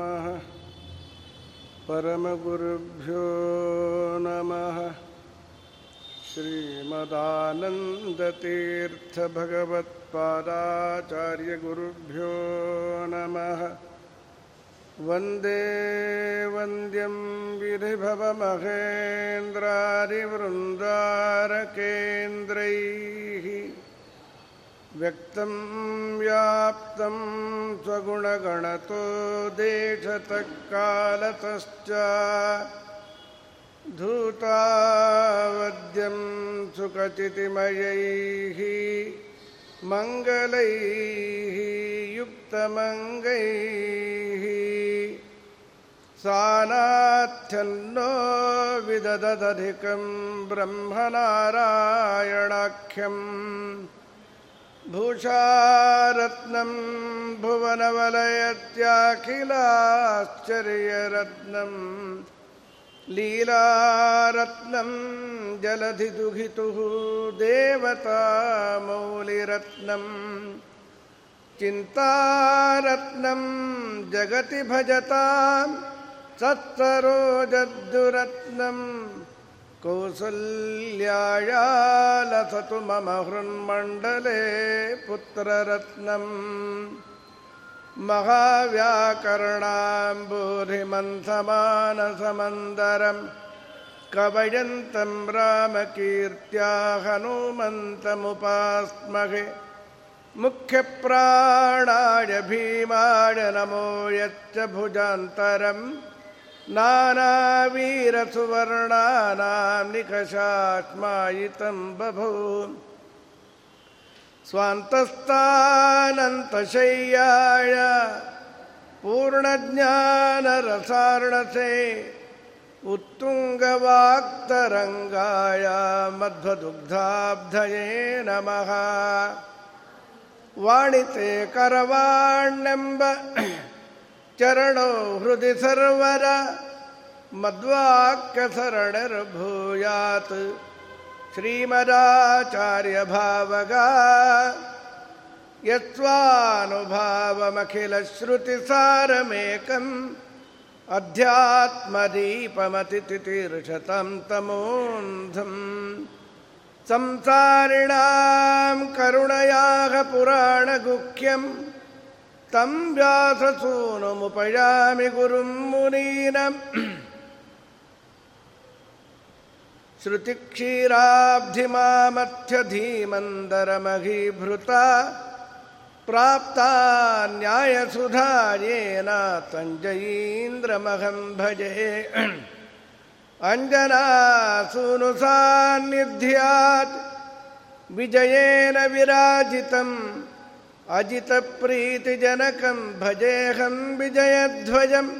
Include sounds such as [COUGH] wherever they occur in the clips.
नमः। परमगुरुभ्यो नमः। श्रीमदानन्दतीर्थभगवत्पादाचार्यगुरुभ्यो नमः। वंदे वन्द्यं विधिभवमहेन्द्रादिवृन्दारकेन्द्रैः। व्यक्तं व्याप्तं स्वगुणगणतो देशतः कालतश्च धूतावद्यं सुखचितिमयैः मङ्गलैः युक्तमङ्गैः सानाथ्यन्नो विदददधिकं ब्रह्मनारायणाख्यम् भूषारत्नं भुवनवलयत्याखिलाश्चर्यरत्नं लीलारत्नं जलधिदुहितुः देवतामौलिरत्नं चिन्तारत्नं जगति भजतां सत्सरोजद्दुरत्नम् कौसल्याया लसतु मम हृन्मण्डले पुत्ररत्नम् महाव्याकरणाम्बोधिमन्थमानसमन्दरं कवयन्तं रामकीर्त्या हनुमन्तमुपास्महे मुख्यप्राणाय भीमाय नमो यच्च भुजान्तरम् नानावीरसुवर्णानां निकषात्मायितं बभू स्वान्तस्तानन्तशय्याय पूर्णज्ञानरसार्णसे उत्तुङ्गवाक्तरङ्गाय मध्वदुग्धाब्धये नमः वाणिते करवाण्यम्ब चरणो हृदि सर्वर मद्वाक्यसरणर्भूयात् श्रीमदाचार्यभावगा यत्स्वानुभावमखिलश्रुतिसारमेकम् अध्यात्मदीपमतितितीर्षतं तमोन्धम् संसारिणां करुणयाः पुराणगुह्यम् तं व्याससूनुमुपयामि गुरुं मुनीनम् श्रुतिक्षीराब्धिमामथ्यधीमन्दरमघीभृता प्राप्ता न्यायसुधायेन तञ्जयीन्द्रमहं भजे अञ्जनासूनुसान्निध्यात् विजयेन विराजितम् अजितप्रीतिजनकं भजेऽहं विजयध्वजम्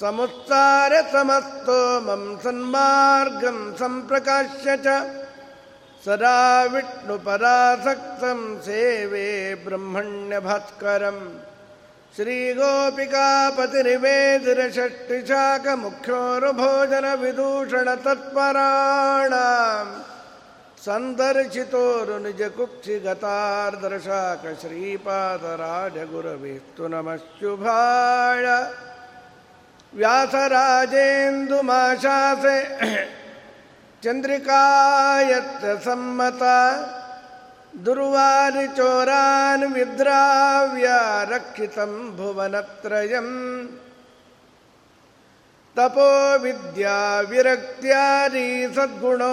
समुत्सारसमस्तोमं सन्मार्गं सम्प्रकाश्य च सदा विष्णुपरासक्तं सेवे ब्रह्मण्यभास्करम् श्रीगोपिकापतिनिवेदिरषष्टिशाकमुख्योरुभोजनविदूषणतत्पराणाम् सन्दर्शितोरुनिजकुक्षिगतार्दर्शाक श्रीपादराजगुरवेस्तु नमः शुभाय व्यासराजेन्दुमाशासे चन्द्रिकायत्र सम्मता दुर्वारिचोरान् विद्राव्य रक्षितं भुवनत्रयम् तपो विद्या विरक्त्यादि सद्गुणौघाकरानहम्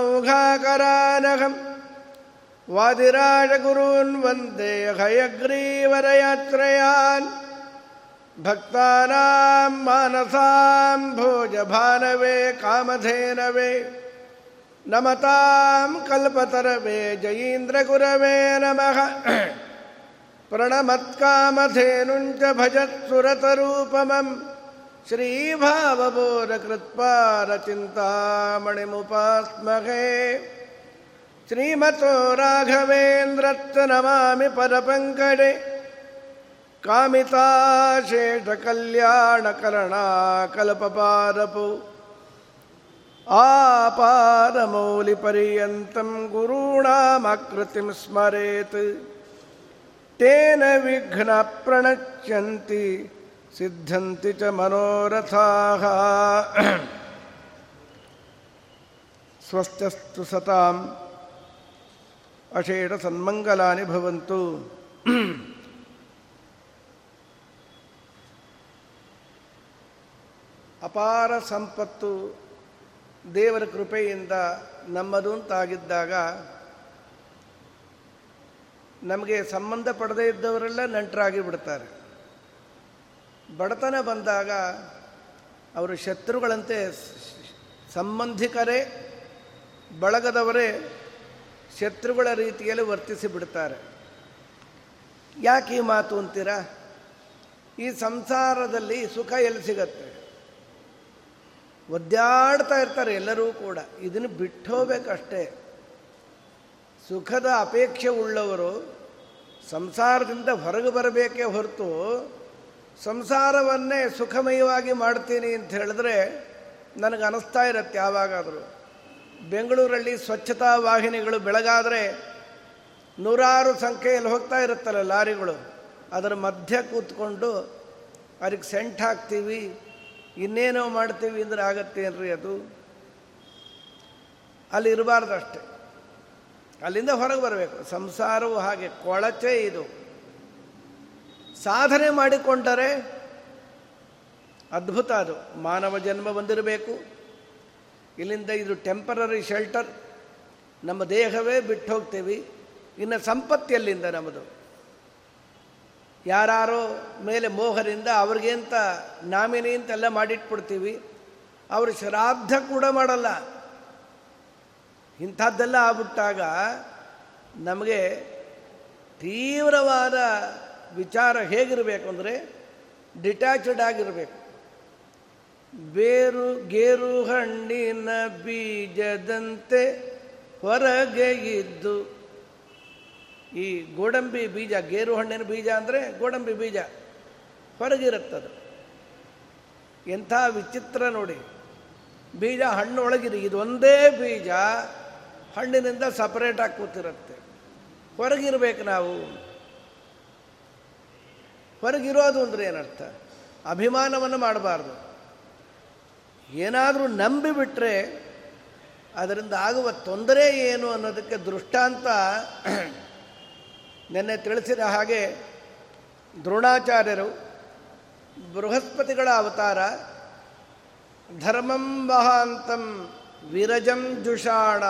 वादिराजगुरून् वन्दे हयग्रीवरयात्रयान् भक्तानां मानसां भोजभानवे कामधेनवे नमतां कल्पतरवे जयीन्द्रगुरवे नमः प्रणमत्कामधेनुञ्च भजत्सुरतरूपमम् श्रीभावबोधकृत्पारचिन्तामणिमुपास्महे श्रीमतो राघवेन्द्रत्र नमामि परपङ्कजे कामिताशेषकल्याणकरणाकल्पपादपु आपादमौलिपर्यन्तं गुरूणामाकृतिं स्मरेत् तेन विघ्नप्रणश्यन्ति सिद्धन्ति च मनोरथाः स्वस्त्यस्तु सताम् अषेढसन्मङ्गलानि भवन्तु ಅಪಾರ ಸಂಪತ್ತು ದೇವರ ಕೃಪೆಯಿಂದ ನಮ್ಮದು ಅಂತಾಗಿದ್ದಾಗ ನಮಗೆ ಸಂಬಂಧ ಪಡದೇ ಇದ್ದವರೆಲ್ಲ ನಂಟರಾಗಿ ಬಿಡ್ತಾರೆ ಬಡತನ ಬಂದಾಗ ಅವರು ಶತ್ರುಗಳಂತೆ ಸಂಬಂಧಿಕರೇ, ಬಳಗದವರೇ ಶತ್ರುಗಳ ರೀತಿಯಲ್ಲಿ ವರ್ತಿಸಿ ಬಿಡ್ತಾರೆ ಯಾಕೆ ಈ ಮಾತು ಅಂತೀರಾ? ಈ ಸಂಸಾರದಲ್ಲಿ ಸುಖ ಎಲ್ಲಿ ಸಿಗತ್ತೆ? ಒದ್ದಾಡ್ತಾ ಇರ್ತಾರೆ ಎಲ್ಲರೂ ಕೂಡ. ಇದನ್ನು ಬಿಟ್ಟು ಸುಖದ ಅಪೇಕ್ಷೆ ಉಳ್ಳವರು ಸಂಸಾರದಿಂದ ಹೊರಗೆ ಬರಬೇಕೇ ಹೊರತು ಸಂಸಾರವನ್ನೇ ಸುಖಮಯವಾಗಿ ಮಾಡ್ತೀನಿ ಅಂತ ಹೇಳಿದ್ರೆ ನನಗೆ ಅನಿಸ್ತಾ ಇರತ್ತೆ ಯಾವಾಗಾದರೂ. ಬೆಂಗಳೂರಲ್ಲಿ ಸ್ವಚ್ಛತಾ ವಾಹಿನಿಗಳು ಬೆಳಗಾದರೆ ನೂರಾರು ಸಂಖ್ಯೆಯಲ್ಲಿ ಹೋಗ್ತಾ ಇರುತ್ತಲ್ಲ ಲಾರಿಗಳು. ಅದರ ಮಧ್ಯ ಕೂತ್ಕೊಂಡು ಅದಕ್ಕೆ ಸೆಂಟ್ ಹಾಕ್ತೀವಿ, ಇನ್ನೇನೋ ಮಾಡ್ತೀವಿ ಅಂದ್ರೆ ಆಗತ್ತೇನ್ರಿ ಅದು? ಅಲ್ಲಿ ಇರಬಾರ್ದಷ್ಟೆ ಅಲ್ಲಿಂದ ಹೊರಗೆ ಬರಬೇಕು. ಸಂಸಾರವು ಹಾಗೆ ಕೊಳಚೆ ಇದು. ಸಾಧನೆ ಮಾಡಿಕೊಂಡರೆ ಅದ್ಭುತ ಅದು. ಮಾನವ ಜನ್ಮ ಬಂದಿರಬೇಕು. ಇಲ್ಲಿಂದ ಇದು ಟೆಂಪರರಿ ಶೆಲ್ಟರ್ ನಮ್ಮ ದೇಹವೇ ಬಿಟ್ಟು ಹೋಗ್ತೇವೆ. ಇನ್ನು ಸಂಪತ್ತಿಯಲ್ಲಿಂದ ನಮ್ಮದು? ಯಾರೋ ಮೇಲೆ ಮೋಹದಿಂದ ಅವ್ರಿಗೇಂತ ನಾಮಿನಿ ಅಂತೆಲ್ಲ ಮಾಡಿಟ್ಬಿಡ್ತೀವಿ. ಅವರು ಶ್ರಾದ್ದ ಕೂಡ ಮಾಡಲ್ಲ. ಇಂಥದ್ದೆಲ್ಲ ಆಗ್ಬಿಟ್ಟಾಗ ನಮಗೆ ತೀವ್ರವಾದ ವಿಚಾರ ಹೇಗಿರಬೇಕು ಅಂದರೆ ಡಿಟ್ಯಾಚ್ಡ್ ಆಗಿರಬೇಕು. ಬೇರು ಗೇರು ಹಣ್ಣಿನ ಬೀಜದಂತೆ ಹೊರಗೆ ಇದ್ದು, ಈ ಗೋಡಂಬಿ ಬೀಜ, ಗೇರು ಹಣ್ಣಿನ ಬೀಜ ಅಂದರೆ ಗೋಡಂಬಿ ಬೀಜ ಹೊರಗಿರುತ್ತದು. ಎಂಥ ವಿಚಿತ್ರ ನೋಡಿ. ಬೀಜ ಹಣ್ಣು ಒಳಗಿರಿ ಇದು ಬೀಜ ಹಣ್ಣಿನಿಂದ ಸಪರೇಟಾಗಿ ಕೂತಿರುತ್ತೆ. ಹೊರಗಿರ್ಬೇಕು ನಾವು. ಹೊರಗಿರೋದು ಅಂದರೆ ಏನರ್ಥ? ಅಭಿಮಾನವನ್ನು ಮಾಡಬಾರ್ದು. ಏನಾದರೂ ನಂಬಿಬಿಟ್ರೆ ಅದರಿಂದ ಆಗುವ ತೊಂದರೆ ಏನು ಅನ್ನೋದಕ್ಕೆ ದೃಷ್ಟಾಂತ ನಿನ್ನೆ ತಿಳಿಸಿದ ಹಾಗೆ ದ್ರೋಣಾಚಾರ್ಯರು ಬೃಹಸ್ಪತಿಗಳ ಅವತಾರ. ಧರ್ಮಂ ಮಹಾಂತಂ ವಿರಜಂ ಜುಷಾಣ.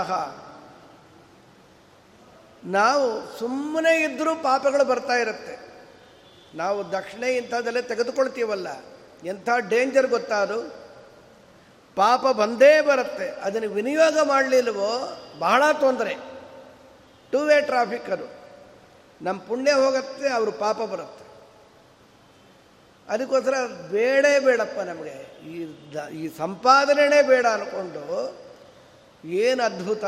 ನಾವು ಸುಮ್ಮನೆ ಇದ್ದರೂ ಪಾಪಗಳು ಬರ್ತಾ ಇರುತ್ತೆ. ನಾವು ದಕ್ಷಿಣೆ ಇಂಥದ್ದೆಲ್ಲ ತೆಗೆದುಕೊಳ್ತೀವಲ್ಲ, ಎಂಥ ಡೇಂಜರ್ ಗೊತ್ತಾ ಅದು? ಪಾಪ ಬಂದೇ ಬರುತ್ತೆ, ಅದನ್ನು ವಿನಿಯೋಗ ಮಾಡಲಿಲ್ವೋ, ಬಹಳ ತೊಂದರೆ. ಟೂ ವೇ ಟ್ರಾಫಿಕ್ ಅದು. ನಮ್ಮ ಪುಣ್ಯ ಹೋಗುತ್ತೆ, ಅವರು ಪಾಪ ಬರುತ್ತೆ. ಅದಕ್ಕೋಸ್ಕರ ಬೇಡೇ ಬೇಡಪ್ಪ ನಮಗೆ. ಈ ದ, ಈ ಸಂಪಾದನೆನೇ ಬೇಡ ಅನ್ಕೊಂಡು ಏನು ಅದ್ಭುತ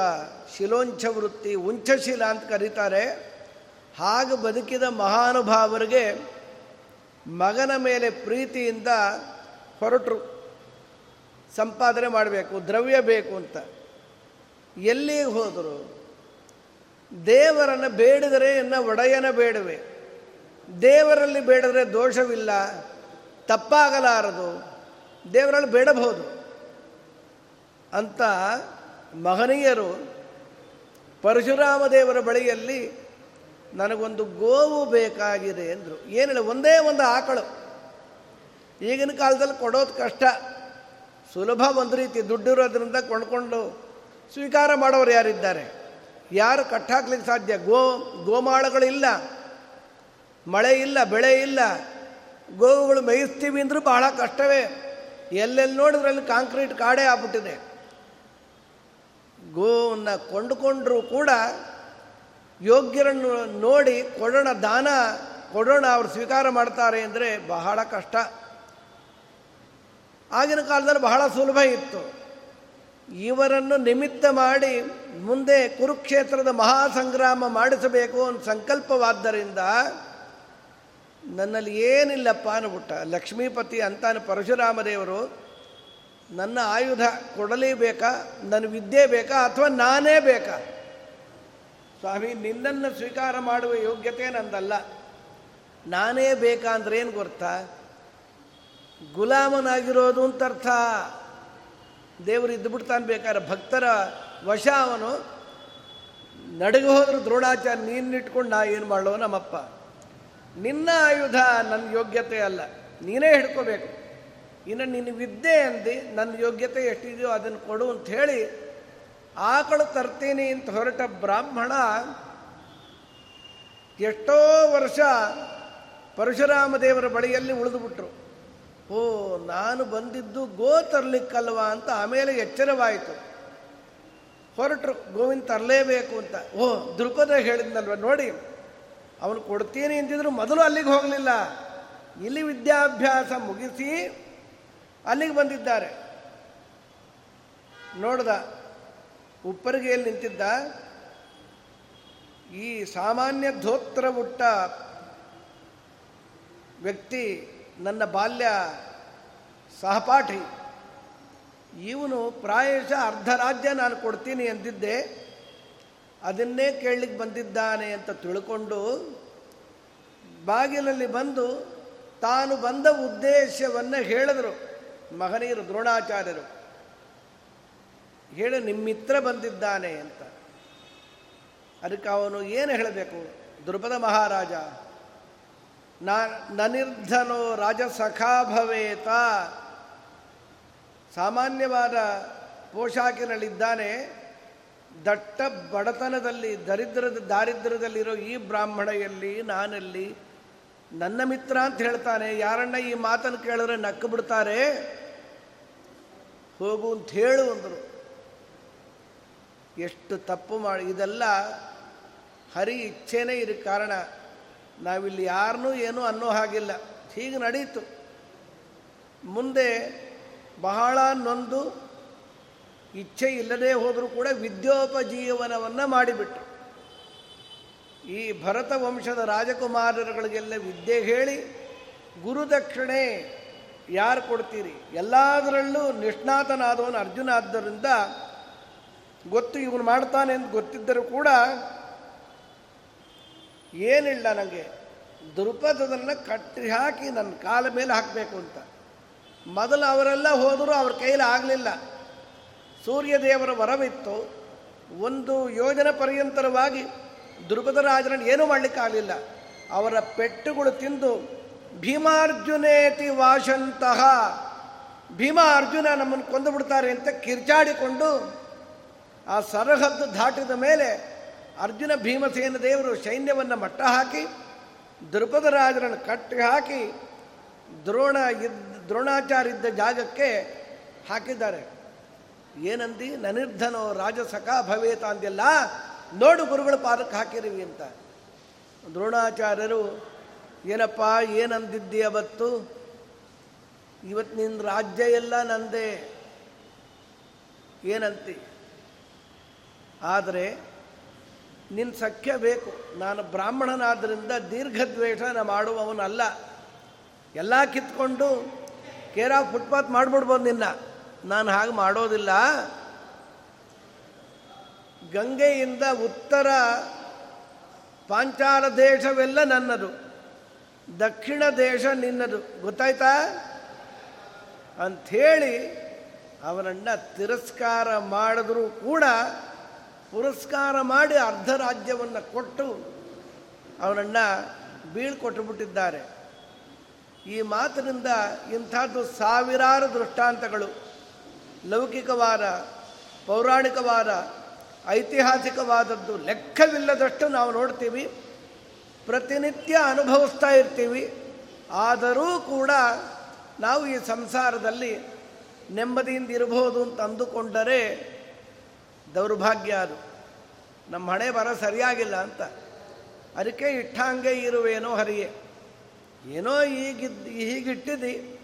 ಶಿಲೋಂಚ ವೃತ್ತಿ, ಉಂಚಶೀಲ ಅಂತ ಕರೀತಾರೆ. ಹಾಗೆ ಬದುಕಿದ ಮಹಾನುಭಾವರಿಗೆ ಮಗನ ಮೇಲೆ ಪ್ರೀತಿಯಿಂದ ಹೊರಟರು. ಸಂಪಾದನೆ ಮಾಡಬೇಕು, ದ್ರವ್ಯ ಬೇಕು ಅಂತ. ಎಲ್ಲಿಗೆ ಹೋದರು? ದೇವರನ್ನು ಬೇಡಿದರೆ ಎನ್ನ ಒಡೆಯನ ಬೇಡವೆ. ದೇವರಲ್ಲಿ ಬೇಡಿದ್ರೆ ದೋಷವಿಲ್ಲ, ತಪ್ಪಾಗಲಾರದು. ದೇವರಲ್ಲಿ ಬೇಡಬಹುದು. ಅಂತ ಮಹನೀಯರು ಪರಶುರಾಮ ದೇವರ ಬಳಿಯಲ್ಲಿ ನನಗೊಂದು ಗೋವು ಬೇಕಾಗಿದೆ ಅಂದರು. ಏನಿಲ್ಲ, ಒಂದೇ ಒಂದು ಆಕಳು. ಈಗಿನ ಕಾಲದಲ್ಲಿ ಕೊಡೋದು ಕಷ್ಟ. ಸುಲಭ ಒಂದು ರೀತಿ ದುಡ್ಡಿರೋದ್ರಿಂದ ಕೊಂಡ್ಕೊಂಡು ಸ್ವೀಕಾರ ಮಾಡೋರು ಯಾರಿದ್ದಾರೆ? ಯಾರು ಕಟ್ಟಾಕ್ಲಿಕ್ಕೆ ಸಾಧ್ಯ? ಗೋ, ಗೋಮಾಳಗಳಿಲ್ಲ, ಮಳೆ ಇಲ್ಲ, ಬೆಳೆ ಇಲ್ಲ. ಗೋವುಗಳು ಮೇಯಿಸ್ತೀವಿ ಅಂದರೂ ಬಹಳ ಕಷ್ಟವೇ. ಎಲ್ಲೆಲ್ಲಿ ನೋಡಿದ್ರಲ್ಲಿ ಕಾಂಕ್ರೀಟ್ ಕಾಡೇ ಆಗ್ಬಿಟ್ಟಿದೆ. ಗೋವನ್ನು ಕೊಂಡುಕೊಂಡ್ರೂ ಕೂಡ ಯೋಗ್ಯರನ್ನು ನೋಡಿ ಕೊಡೋಣ ದಾನ, ಕೊಡೋಣ ಅವರು ಸ್ವೀಕಾರ ಮಾಡ್ತಾರೆ ಅಂದರೆ ಬಹಳ ಕಷ್ಟ. ಆಗಿನ ಕಾಲದಲ್ಲಿ ಬಹಳ ಸುಲಭ ಇತ್ತು. ಇವರನ್ನು ನಿಮಿತ್ತ ಮಾಡಿ ಮುಂದೆ ಕುರುಕ್ಷೇತ್ರದ ಮಹಾಸಂಗ್ರಾಮ ಮಾಡಿಸಬೇಕು ಅಂತ ಸಂಕಲ್ಪವಾದ್ದರಿಂದ ನನ್ನಲ್ಲಿ ಏನಿಲ್ಲಪ್ಪ ಅನ್ಬಿಟ್ಟ. ಲಕ್ಷ್ಮೀಪತಿ ಅಂತಾನೆ ಪರಶುರಾಮದೇವರು, ನನ್ನ ಆಯುಧ ಕೊಡಲೇಬೇಕಾ ನನ್ನ ವಿದ್ಯೆ ಬೇಕಾ? ಅಥವಾ ನಾನೇ ಬೇಕಾ? ಸ್ವಾಮಿ, ನಿನ್ನನ್ನು ಸ್ವೀಕಾರ ಮಾಡುವ ಯೋಗ್ಯತೆ ನಂದಲ್ಲ. ನಾನೇ ಬೇಕಾ ಅಂದ್ರೆ ಏನು ಗೊತ್ತಾ ಗುಲಾಮನಾಗಿರೋದು ಅಂತ ಅರ್ಥ. ದೇವರು ಇದ್ದು ಬಿಡ್ತಾನೆ ಬೇಕಾದ್ರೆ ಭಕ್ತರ ವಶ ಅವನು. ನಡುಗೆ ಹೋದ್ರೆ ದ್ರೋಣಾಚಾರ್ಯ ನೀನಿಟ್ಕೊಂಡು ನಾ ಏನು ಮಾಡೋ ನಮ್ಮಪ್ಪ. ನಿನ್ನ ಆಯುಧ ನನ್ನ ಯೋಗ್ಯತೆ ಅಲ್ಲ. ನೀನೇ ಹಿಡ್ಕೋಬೇಕು. ಇನ್ನು ನಿನ್ನ ವಿದ್ಯೆ ಅಂದು ನನ್ನ ಯೋಗ್ಯತೆ ಎಷ್ಟಿದೆಯೋ ಅದನ್ನು ಕೊಡು ಅಂತ ಹೇಳಿ ಆಕಳು ತರ್ತೀನಿ ಅಂತ ಹೊರಟ ಬ್ರಾಹ್ಮಣ ಎಷ್ಟೋ ವರ್ಷ ಪರಶುರಾಮ ದೇವರ ಬಳಿಯಲ್ಲಿ ಉಳಿದುಬಿಟ್ರು. ಓ, ನಾನು ಬಂದಿದ್ದು ಗೋ ತರಲಿಕ್ಕಲ್ವಾ ಅಂತ ಆಮೇಲೆ ಎಚ್ಚರವಾಯಿತು. ಹೊರಟರು ಗೋವಿನ ತರಲೇಬೇಕು ಅಂತ. ಓ ದೃಪದ ಹೇಳಿದ್ನಲ್ವ, ನೋಡಿ. ಅವನು ಕೊಡ್ತೀನಿ ಅಂತಿದ್ರು ಮೊದಲು ಅಲ್ಲಿಗೆ ಹೋಗಲಿಲ್ಲ. ಇಲ್ಲಿ ವಿದ್ಯಾಭ್ಯಾಸ ಮುಗಿಸಿ ಅಲ್ಲಿಗೆ ಬಂದಿದ್ದಾರೆ. ನೋಡ್ದ ಉಪ್ಪರಿಗೆಯಲ್ಲಿ ನಿಂತಿದ್ದ ಈ ಸಾಮಾನ್ಯ ಧೋತ್ರ ಹುಟ್ಟ ವ್ಯಕ್ತಿ, ನನ್ನ ಬಾಲ್ಯ ಸಹಪಾಠಿ. ಇವನು ಪ್ರಾಯಶಃ ಅರ್ಧ ರಾಜ್ಯ ನಾನು ಕೊಡ್ತೀನಿ ಎಂದಿದ್ದೆ. ಅದನ್ನೇ ಕೇಳಲಿಕ್ಕೆ ಬಂದಿದ್ದಾನೆ ಅಂತ ತಿಳ್ಕೊಂಡು ಬಾಗಿಲಲ್ಲಿ ಬಂದು ತಾನು ಬಂದ ಉದ್ದೇಶವನ್ನು ಹೇಳಿದರು ಮಹನೀಯರು, ದ್ರೋಣಾಚಾರ್ಯರು. ಹೇಳಿ ನಿಮ್ಮಿತ್ರ ಬಂದಿದ್ದಾನೆ ಅಂತ. ಅದಕ್ಕೆ ಅವನು ಏನು ಹೇಳಬೇಕು? ದ್ರುಪದ ಮಹಾರಾಜ, ನಾ, ನನಿರ್ಧನೋ ರಾಜಸಖಾಭವೇತ ಸಾಮಾನ್ಯವಾದ ಪೋಷಾಕಿನಲ್ಲಿದ್ದಾನೆ. ದಟ್ಟ ಬಡತನದಲ್ಲಿ, ದರಿದ್ರದ, ದಾರಿದ್ರ್ಯದಲ್ಲಿರೋ ಈ ಬ್ರಾಹ್ಮಣೆಯಲ್ಲಿ ನಾನಲ್ಲಿ ನನ್ನ ಮಿತ್ರ ಅಂತ ಹೇಳ್ತಾನೆ. ಯಾರನ್ನ ಈ ಮಾತನ್ನು ಕೇಳಿದ್ರೆ ನಕ್ಕು ಬಿಡ್ತಾರೆ. ಹೋಗು ಅಂತ ಹೇಳು ಅಂದರು. ಎಷ್ಟು ತಪ್ಪು ಮಾಡಿ ಇದೆಲ್ಲ ಹರಿ ಇಚ್ಛೆನೇ ಇರ ಕಾರಣ. ನಾವಿಲ್ಲಿ ಯಾರನ್ನೂ ಏನೂ ಅನ್ನೋ ಹಾಗಿಲ್ಲ. ಹೀಗೆ ನಡೀತು. ಮುಂದೆ ಬಹಳ ನೊಂದು ಇಚ್ಛೆ ಇಲ್ಲದೆ ಹೋದರೂ ಕೂಡ ವಿದ್ಯೋಪಜೀವನವನ್ನು ಮಾಡಿಬಿಟ್ರು. ಈ ಭರತ ವಂಶದ ರಾಜಕುಮಾರರುಗಳಿಗೆಲ್ಲ ವಿದ್ಯೆ ಹೇಳಿ ಗುರುದಕ್ಷಿಣೆ ಯಾರು ಕೊಡ್ತೀರಿ? ಎಲ್ಲದರಲ್ಲೂ ನಿಷ್ಣಾತನಾದವನು ಅರ್ಜುನ ಆದ್ದರಿಂದ ಗೊತ್ತು ಇವನು ಮಾಡ್ತಾನೆ ಅಂತ ಗೊತ್ತಿದ್ದರೂ ಕೂಡ ಏನಿಲ್ಲ ನನಗೆ. ದುರ್ಪದನ್ನು ಕಟ್ಟಿ ಹಾಕಿ ನನ್ನ ಕಾಲ ಮೇಲೆ ಹಾಕಬೇಕು ಅಂತ. ಮೊದಲು ಅವರೆಲ್ಲ ಹೋದರೂ ಅವ್ರ ಕೈಲಿ ಆಗಲಿಲ್ಲ. ಸೂರ್ಯದೇವರ ವರವಿತ್ತು. ಒಂದು ಯೋಜನೆ ಪರ್ಯಂತರವಾಗಿ ದುರ್ಗದ ರಾಜರನ್ನು ಏನೂ ಮಾಡಲಿಕ್ಕಾಗಲಿಲ್ಲ ಅವರ ಪೆಟ್ಟುಗಳು ತಿಂದು, ಭೀಮಾರ್ಜುನೇತಿ ವಾಶಂತಹ ಭೀಮ ಅರ್ಜುನ ನಮ್ಮನ್ನು ಕೊಂದು ಬಿಡ್ತಾರೆ ಅಂತ ಕಿರ್ಚಾಡಿಕೊಂಡು ಆ ಸರಹದ್ದು ದಾಟಿದ ಮೇಲೆ ಅರ್ಜುನ ಭೀಮಸೇನ ದೇವರು ಸೈನ್ಯವನ್ನು ಮಟ್ಟ ಹಾಕಿ ದೃಪದರಾಜರನ್ನು ಕಟ್ಟಿ ಹಾಕಿ, ದ್ರೋಣ ಇದ್ದ ದ್ರೋಣಾಚಾರ್ಯ ಇದ್ದ ಜಾಗಕ್ಕೆ ಹಾಕಿದ್ದಾರೆ. ಏನಂದಿ? ನನಿರ್ಧನೋ ರಾಜಸಖ ಭವೇತ ಅಂದೆಲ್ಲ ನೋಡು ಗುರುಗಳ ಪಾದಕ್ಕೆ ಹಾಕಿರಿವಿ ಅಂತ. ದ್ರೋಣಾಚಾರ್ಯರು, ಏನಪ್ಪ ಏನಂದಿದ್ದಿ ಅವತ್ತು? ಇವತ್ತು ನಿನ್ನ ರಾಜ್ಯ ಎಲ್ಲ ನಂದೇ. ಏನಂತಿ? ಆದರೆ ನಿನ್ನ ಸಖ್ಯ ಬೇಕು. ನಾನು ಬ್ರಾಹ್ಮಣನಾದ್ದರಿಂದ ದೀರ್ಘದ್ವೇಷ ಮಾಡುವವನಲ್ಲ. ಎಲ್ಲ ಕಿತ್ಕೊಂಡು ಕೇರ ಫುಟ್ಪಾತ್ ಮಾಡಿಬಿಡ್ಬೋದು ನಿನ್ನ. ನಾನು ಹಾಗೆ ಮಾಡೋದಿಲ್ಲ. ಗಂಗೆಯಿಂದ ಉತ್ತರ ಪಾಂಚಾಲ ದೇಶವೆಲ್ಲ ನನ್ನದು. ದಕ್ಷಿಣ ದೇಶ ನಿನ್ನದು. ಗೊತ್ತಾಯ್ತಾ? ಅಂಥೇಳಿ ಅವನನ್ನು ತಿರಸ್ಕಾರ ಮಾಡಿದ್ರೂ ಕೂಡ ಪುರಸ್ಕಾರ ಮಾಡಿ ಅರ್ಧ ರಾಜ್ಯವನ್ನು ಕೊಟ್ಟು ಅವನನ್ನು ಬೀಳ್ಕೊಟ್ಟು ಬಿಟ್ಟಿದ್ದಾರೆ ಈ ಮಾತಿನಿಂದ ಇಂಥದ್ದು ಸಾವಿರಾರು ದೃಷ್ಟಾಂತಗಳು. ಲೌಕಿಕವಾದ, ಪೌರಾಣಿಕವಾದ, ಐತಿಹಾಸಿಕವಾದದ್ದು ಲೆಕ್ಕವಿಲ್ಲದಷ್ಟು ನಾವು ನೋಡ್ತೀವಿ, ಪ್ರತಿನಿತ್ಯ ಅನುಭವಿಸ್ತಾ ಇರ್ತೀವಿ. ಆದರೂ ಕೂಡ ನಾವು ಈ ಸಂಸಾರದಲ್ಲಿ ನೆಮ್ಮದಿಯಿಂದ ಇರಬಹುದು ಅಂತ ಅಂದುಕೊಂಡರೆ ದೌರ್ಭಾಗ್ಯ ಅದು. ನಮ್ಮ ಹಣೆ ಬರ ಸರಿಯಾಗಿಲ್ಲ ಅಂತ. ಅದಕ್ಕೆ ಇಟ್ಟಂಗೆ ಇರುವೇನೋ ಹರಿಯೇ. ಏನೋ ಈಗಿದ್ದು ಹೀಗಿಟ್ಟಿದ್ದಿ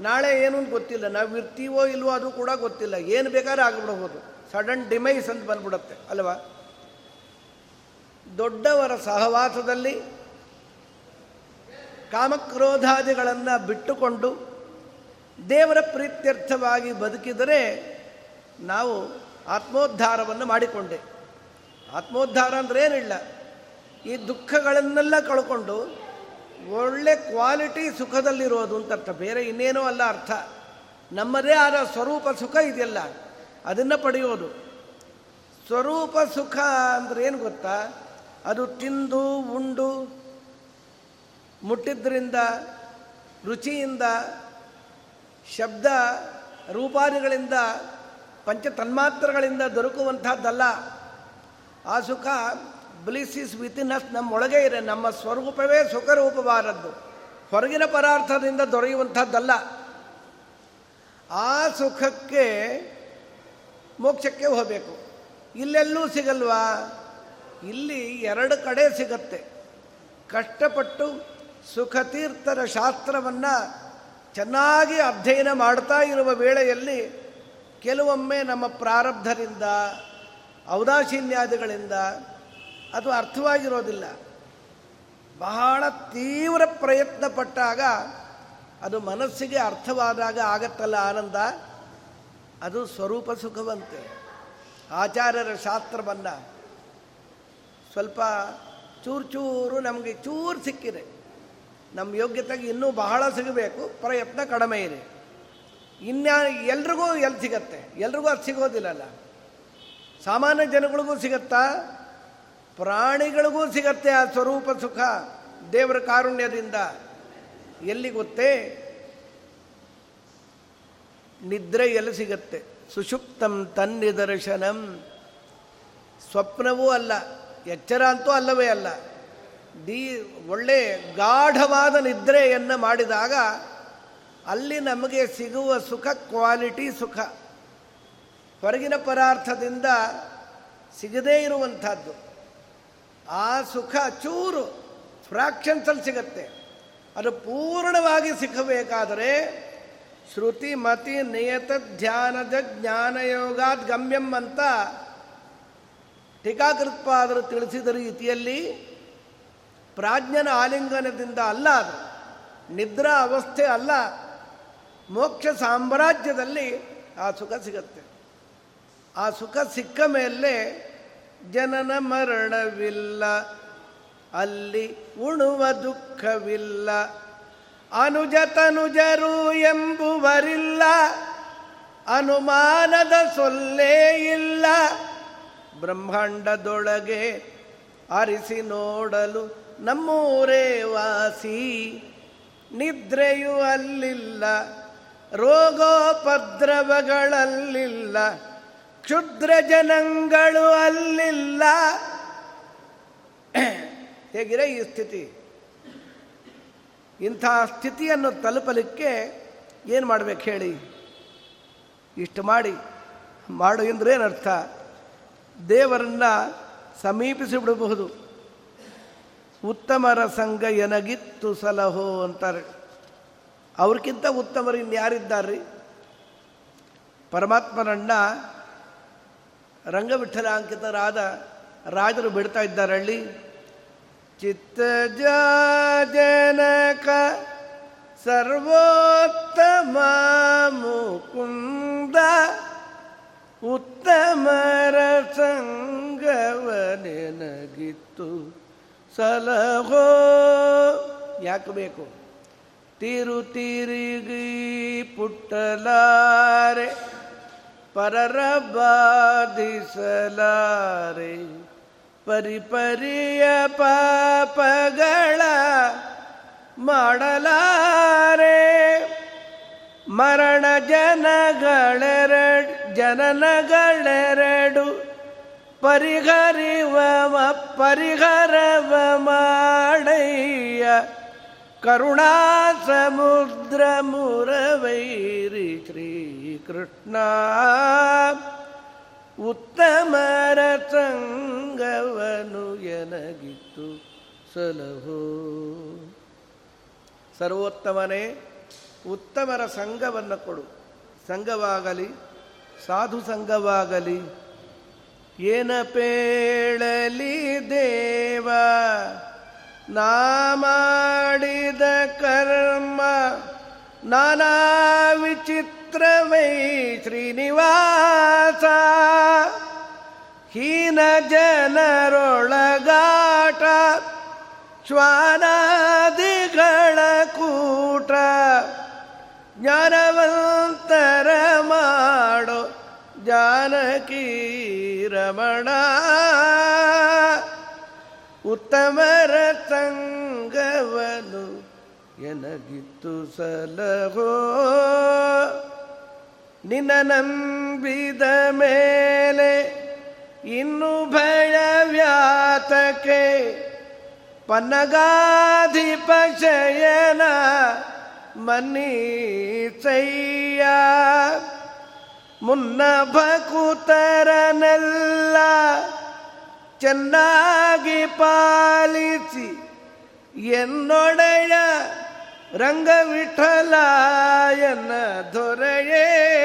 ನಾಳೆ ಏನೂ ಗೊತ್ತಿಲ್ಲ. ನಾವು ಇರ್ತೀವೋ ಇಲ್ವೋ ಅದು ಕೂಡ ಗೊತ್ತಿಲ್ಲ. ಏನು ಬೇಕಾದ್ರೆ ಆಗಿಬಿಡ್ಬೋದು. ಸಡನ್ ಡಿಮೈಸ್ ಅಂತ ಬಂದ್ಬಿಡುತ್ತೆ, ಅಲ್ವಾ? ದೊಡ್ಡವರ ಸಹವಾಸದಲ್ಲಿ ಕಾಮಕ್ರೋಧಾದಿಗಳನ್ನು ಬಿಟ್ಟುಕೊಂಡು ದೇವರ ಪ್ರೀತ್ಯರ್ಥವಾಗಿ ಬದುಕಿದರೆ ನಾವು ಆತ್ಮೋದ್ಧಾರವನ್ನು ಮಾಡಿಕೊಂಡೆ. ಆತ್ಮೋದ್ಧಾರ ಅಂದ್ರೆ ಏನಿಲ್ಲ. ಈ ದುಃಖಗಳನ್ನೆಲ್ಲ ಕಳ್ಕೊಂಡು ಒಳ್ಳೆ ಕ್ವಾಲಿಟಿ ಸುಖದಲ್ಲಿರೋದು ಅಂತ ಅರ್ಥ. ಬೇರೆ ಇನ್ನೇನೋ ಅಲ್ಲ ಅರ್ಥ. ನಮ್ಮದೇ ಆದ ಸ್ವರೂಪ ಸುಖ ಇದೆಯಲ್ಲ, ಅದನ್ನು ಪಡೆಯೋದು. ಸ್ವರೂಪ ಸುಖ ಅಂದ್ರೆ ಏನು ಗೊತ್ತಾ? ಅದು ತಿಂದು, ಉಂಡು, ಮುಟ್ಟಿದ್ರಿಂದ, ರುಚಿಯಿಂದ, ಶಬ್ದ, ರೂಪಾದಿಗಳಿಂದ ಪಂಚ ತನ್ಮಾತ್ರಗಳಿಂದ ದೊರಕುವಂಥದ್ದಲ್ಲ ಆ ಸುಖ ಬ್ಲಿಸ್ ಇಸ್ ವಿತಿನ್ ಅಸ್ ನಮ್ಮೊಳಗೆ ಇದೆ ನಮ್ಮ ಸ್ವರೂಪವೇ ಸುಖರೂಪವಾದದ್ದು. ಹೊರಗಿನ ಪದಾರ್ಥದಿಂದ ದೊರೆಯುವಂಥದ್ದಲ್ಲ. ಆ ಸುಖಕ್ಕೆ ಮೋಕ್ಷಕ್ಕೆ ಹೋಗಬೇಕು. ಇಲ್ಲೆಲ್ಲೂ ಸಿಗಲ್ವಾ? ಇಲ್ಲಿ ಎರಡು ಕಡೆ ಸಿಗತ್ತೆ. ಕಷ್ಟಪಟ್ಟು ಸುಖತೀರ್ಥರ ಶಾಸ್ತ್ರವನ್ನು ಚೆನ್ನಾಗಿ ಅಧ್ಯಯನ ಮಾಡ್ತಾ ಇರುವ ವೇಳೆಯಲ್ಲಿ ಕೆಲವೊಮ್ಮೆ ನಮ್ಮ ಪ್ರಾರಬ್ಧದಿಂದ ಔದಾಸೀನ್ಯಾದಿಗಳಿಂದ ಅದು ಅರ್ಥವಾಗಿರೋದಿಲ್ಲ. ಬಹಳ ತೀವ್ರ ಪ್ರಯತ್ನ ಪಟ್ಟಾಗ ಅದು ಮನಸ್ಸಿಗೆ ಅರ್ಥವಾದಾಗ ಆಗತ್ತಲ್ಲ ಆನಂದ? ಅದು ಸ್ವರೂಪ ಸುಖವಂತೆ. ಆಚಾರ್ಯರ ಶಾಸ್ತ್ರವನ್ನು ಸ್ವಲ್ಪ ಚೂರು ಚೂರು ನಮಗೆ ಚೂರು ಸಿಕ್ಕಿದೆ. ನಮ್ಮ ಯೋಗ್ಯತೆಗೆ ಇನ್ನೂ ಬಹಳ ಸಿಗಬೇಕು, ಪ್ರಯತ್ನ ಕಡಿಮೆ ಇದೆ. ಇನ್ಯಾ ಎಲ್ರಿಗೂ ಎಲ್ಲಿ ಸಿಗತ್ತೆ? ಎಲ್ರಿಗೂ ಅದು ಸಿಗೋದಿಲ್ಲಲ್ಲ. ಸಾಮಾನ್ಯ ಜನಗಳಿಗೂ ಸಿಗತ್ತಾ? ಪ್ರಾಣಿಗಳಿಗೂ ಸಿಗತ್ತೆ ಆ ಸ್ವರೂಪ ಸುಖ ದೇವರ ಕಾರುಣ್ಯದಿಂದ. ಎಲ್ಲಿ ಗೊತ್ತೇ? ನಿದ್ರೆ ಎಲ್ಲಿ ಸಿಗತ್ತೆ. ಸುಷುಪ್ತಂ ತನ್ನಿದರ್ಶನಂ. ಸ್ವಪ್ನವೂ ಅಲ್ಲ, ಎಚ್ಚರ ಅಂತೂ ಅಲ್ಲವೇ ಅಲ್ಲ. ದೀ ಒಳ್ಳೆ ಗಾಢವಾದ ನಿದ್ರೆಯನ್ನು ಮಾಡಿದಾಗ ಅಲ್ಲಿ ನಮಗೆ ಸಿಗುವ ಸುಖ, ಕ್ವಾಲಿಟಿ ಸುಖ. ಹೊರಗಿನ ಪರಾರ್ಥದಿಂದ ಸಿಗದೇ ಇರುವಂಥದ್ದು. ಆ ಸುಖ ಚೂರು ಫ್ರಾಕ್ಷನ್ಸಲ್ಲಿ ಸಿಗತ್ತೆ. ಅದು ಪೂರ್ಣವಾಗಿ ಸಿಗಬೇಕಾದರೆ ಶ್ರುತಿ ಮತಿ ನಿಯತ ಧ್ಯಾನದ ಜ್ಞಾನಯೋಗಾದ್ ಗಮ್ಯಂ ಅಂತ ಟೀಕಾಕೃತ್ಪಾದರು ತಿಳಿಸಿದ ರೀತಿಯಲ್ಲಿ ಪ್ರಾಜ್ಞನ ಆಲಿಂಗನದಿಂದ ಅಲ್ಲ ಅದು. ನಿದ್ರಾ ಅವಸ್ಥೆ ಅಲ್ಲ. ಮೋಕ್ಷ ಸಾಮ್ರಾಜ್ಯದಲ್ಲಿ ಆ ಸುಖ ಸಿಗತ್ತೆ. ಆ ಸುಖ ಸಿಕ್ಕ ಮೇಲೆ ಜನನ ಮರಣವಿಲ್ಲ. ಅಲ್ಲಿ ಉಣುವ ದುಃಖವಿಲ್ಲ. ಅನುಜತನುಜರು ಎಂಬುವರಿಲ್ಲ. ಅನುಮಾನದ ಸೊಲ್ಲೇ ಇಲ್ಲ. ಬ್ರಹ್ಮಾಂಡದೊಳಗೆ ಅರಿಸಿ ನೋಡಲು ನಮ್ಮೂರೇ ವಾಸಿ. ನಿದ್ರೆಯೂ ಅಲ್ಲಿಲ್ಲ. ರೋಗೋಪದ್ರವಗಳಲ್ಲಿಲ್ಲ. ಕ್ಷುದ್ರ ಜನಗಳು ಅಲ್ಲಿಲ್ಲ. [CLEARS THROAT] ಹೇಗಿರ ಈ ಸ್ಥಿತಿ? ಇಂಥ ಸ್ಥಿತಿಯನ್ನು ತಲುಪಲಿಕ್ಕೆ ಏನು ಮಾಡಬೇಕು ಹೇಳಿ? ಇಷ್ಟು ಮಾಡಿ. ಮಾಡು ಅಂದ್ರೆ ಏನರ್ಥ? ದೇವರನ್ನ ಸಮೀಪಿಸಿ ಬಿಡಬಹುದು ಉತ್ತಮರ ಸಂಘ ಎನಗಿತ್ತು ಸಲಹೋ ಅಂತಾರೆ. ಅವ್ರಿಗಿಂತ ಉತ್ತಮರು ಇನ್ಯಾರಿದ್ದಾರ್ರಿ ಪರಮಾತ್ಮನನ್ನ ರಂಗವಿಠಲಾಂಕಿತರಾದ ರಾಜರು ಬಿಡ್ತಾ ಇದ್ದಾರಳ್ಳಿ. ಚಿತ್ತಜನಕ ಸರ್ವೋತ್ತಮ ಮುಕುಂದ ಉತ್ತಮರ ಸಂಗವನೆನಗಿತ್ತು ಸಲಹೋ ಯಾಕೆ ಬೇಕು? ತಿರು ತಿರುಗಿ ಪುಟ್ಟಲಾರೆ ಪರರ ಬಾಧಿಸಲಾರೆ ಪರಿಪರಿಯ ಪಾಪಗಳ ಮಾಡಲಾರೆ. ಮರಣ ಜನಗಳೆರಡು ಜನನಗಳೆರಡು ಪರಿಹರಿವ ಪರಿಹರವ ಮಾಡಯ್ಯ. ಕರುಣಾ ಸಮುದ್ರ ಮುರವೈರಿ ಶ್ರೀಕೃಷ್ಣ ಉತ್ತಮರ ಸಂಗವನು ಎನಗಿತ್ತು ಸಲಹು. ಸರ್ವೋತ್ತಮನೇ ಉತ್ತಮರ ಸಂಘವನ್ನು ಕೊಡು. ಸಂಘವಾಗಲಿ, ಸಾಧು ಸಂಘವಾಗಲಿ. ಏನ ಪೇಳಲಿ ದೇವ, ನಾ ಮಾಡಿದ ಕರ್ಮ ನಾನಾ ವಿಚಿತ್ರವೈ ಶ್ರೀನಿವಾಸ. ಹೀನ ಜನರೊಳಗಾಟ ಶ್ವಾನಾದಿಗಳ ಕೂಟ. ಜ್ಞಾನವಂತರ ಮಾಡೋ ಜಾನಕಿ ರಮಣ. ಉತ್ತಮರ ಸಂಗವನು ಎನಗಿತ್ತು ಸಲಹೋ. ನಿನ್ನ ನಂಬಿದ ಮೇಲೆ ಇನ್ನು ಭಯವ್ಯಾತಕ್ಕೆ ಪಶಯನ ಶಯನ ಸೈಯ ಮುನ್ನ ಭಕುತರನೆಲ್ಲ ಚೆನ್ನಾಗಿ ಪಾಲಿಸಿ ಎನ್ನೊಡೆಯ ರಂಗವಿಠಲಾಯನ ದೊರೆಯೇ.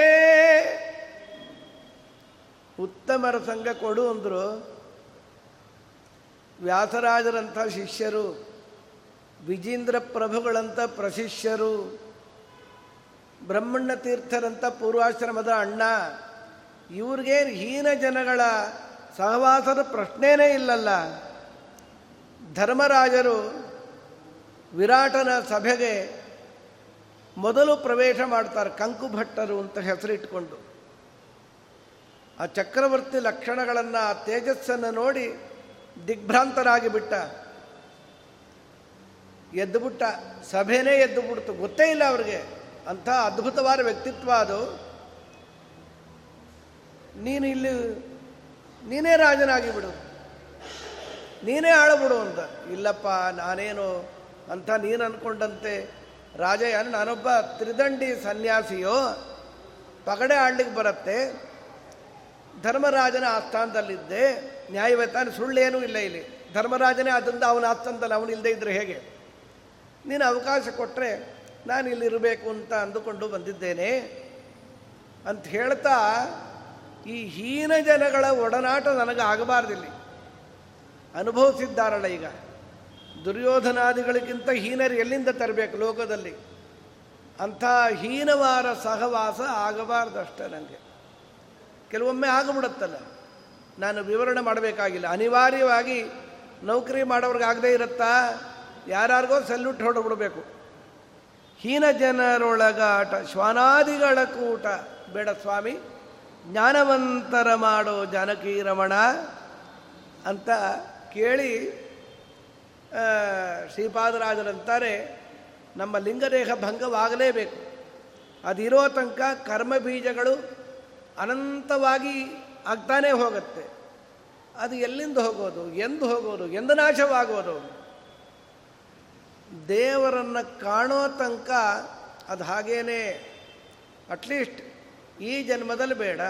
ಉತ್ತಮರ ಸಂಘ ಕೊಡು ಅಂದರು. ವ್ಯಾಸರಾಜರಂಥ ಶಿಷ್ಯರು, ವಿಜೇಂದ್ರ ಪ್ರಭುಗಳಂಥ ಪ್ರಶಿಷ್ಯರು, ಬ್ರಹ್ಮಣ್ಣ ತೀರ್ಥರಂಥ ಪೂರ್ವಾಶ್ರಮದ ಅಣ್ಣ, ಇವ್ರಿಗೆ ಹೀನ ಜನಗಳ ಸಹವಾಸದ ಪ್ರಶ್ನೆನೇ ಇಲ್ಲಲ್ಲ. ಧರ್ಮರಾಜರು ವಿರಾಟನ ಸಭೆಗೆ ಮೊದಲು ಪ್ರವೇಶ ಮಾಡ್ತಾರೆ ಕಂಕುಭಟ್ಟರು ಅಂತ ಹೆಸರಿಟ್ಕೊಂಡು. ಆ ಚಕ್ರವರ್ತಿ ಲಕ್ಷಣಗಳನ್ನು, ಆ ತೇಜಸ್ಸನ್ನು ನೋಡಿ ದಿಗ್ಭ್ರಾಂತರಾಗಿ ಬಿಟ್ಟ ಎದ್ದು ಬಿಟ್ಟ ಸಭೆನೇ ಎದ್ದು ಬಿಡ್ತು ಗೊತ್ತೇ ಇಲ್ಲ ಅವ್ರಿಗೆ. ಅಂಥ ಅದ್ಭುತವಾದ ವ್ಯಕ್ತಿತ್ವ ಅದು. ನೀನು ಇಲ್ಲಿ, ನೀನೇ ರಾಜನಾಗಿ ಬಿಡು ನೀನೇ ಆಳಬಿಡು ಅಂತ. ಇಲ್ಲಪ್ಪ, ನಾನೇನು ಅಂತ ನೀನು ಅಂದ್ಕೊಂಡಂತೆ ಯಾರು? ನಾನೊಬ್ಬ ತ್ರಿದಂಡಿ ಸನ್ಯಾಸಿಯೋ. ಪಗಡೆ ಆಡ್ಲಿಕ್ಕೆ ಬರುತ್ತೆ. ಧರ್ಮರಾಜನ ಆಸ್ಥಾನದಲ್ಲಿದ್ದೆ. ನ್ಯಾಯವೇ ಸುಳ್ಳೇನೂ ಇಲ್ಲ ಇಲ್ಲಿ. ಧರ್ಮರಾಜನೇ ಆದ್ದರಿಂದ ಅವನ ಆಸ್ಥಾನದಲ್ಲಿ ಅವನು ಇಲ್ಲದೆ ಇದ್ದರೆ ಹೇಗೆ? ನೀನು ಅವಕಾಶ ಕೊಟ್ಟರೆ ನಾನು ಇಲ್ಲಿರಬೇಕು ಅಂತ ಅಂದುಕೊಂಡು ಬಂದಿದ್ದೇನೆ. ಅಂತ ಹೇಳ್ತಾ ಈ ಹೀನ ಜನಗಳ ಒಡನಾಟ ನನಗೆ ಆಗಬಾರ್ದಿಲ್ಲಿ ಅನುಭವಿಸಿದ್ದಾರಲ್ಲ ಈಗ. ದುರ್ಯೋಧನಾದಿಗಳಿಗಿಂತ ಹೀನರು ಎಲ್ಲಿಂದ ತರಬೇಕು ಲೋಕದಲ್ಲಿ? ಅಂಥ ಹೀನವಾರ ಸಹವಾಸ ಆಗಬಾರ್ದಷ್ಟೇ ನನಗೆ ಕೆಲವೊಮ್ಮೆ ಆಗಿಬಿಡುತ್ತಲ್ಲ. ನಾನು ವಿವರಣೆ ಮಾಡಬೇಕಾಗಿಲ್ಲ. ಅನಿವಾರ್ಯವಾಗಿ ನೌಕರಿ ಮಾಡೋರ್ಗೆ ಆಗದೇ ಇರುತ್ತಾ? ಯಾರ್ಯಾರಿಗೋ ಸಲ್ಯೂಟ್ ಹೊಡೆಬಿಡ್ಬೇಕು ಹೀನ ಜನರೊಳಗಾಟ ಶ್ವಾನಾದಿಗಳ ಕೂಟ. ಬೇಡ ಸ್ವಾಮಿ, ಜ್ಞಾನವಂತರ ಮಾಡೋ ಜಾನಕಿ ರಮಣ ಅಂತ ಕೇಳಿ ಶ್ರೀಪಾದರಾಜರಂತಾರೆ, ನಮ್ಮ ಲಿಂಗದೇಹ ಭಂಗವಾಗಲೇಬೇಕು. ಅದಿರೋ ತನಕ ಕರ್ಮ ಬೀಜಗಳು ಅನಂತವಾಗಿ ಆಗ್ತಾನೇ ಹೋಗುತ್ತೆ. ಅದು ಎಲ್ಲಿಂದ ಹೋಗೋದು? ಎಂದು ಹೋಗೋದು? ಎಂದು ನಾಶವಾಗೋದು? ದೇವರನ್ನು ಕಾಣೋ ತನಕ ಅದು ಹಾಗೇನೆ. ಅಟ್ಲೀಸ್ಟ್ ಈ ಜನ್ಮದಲ್ಲಿ ಬೇಡ.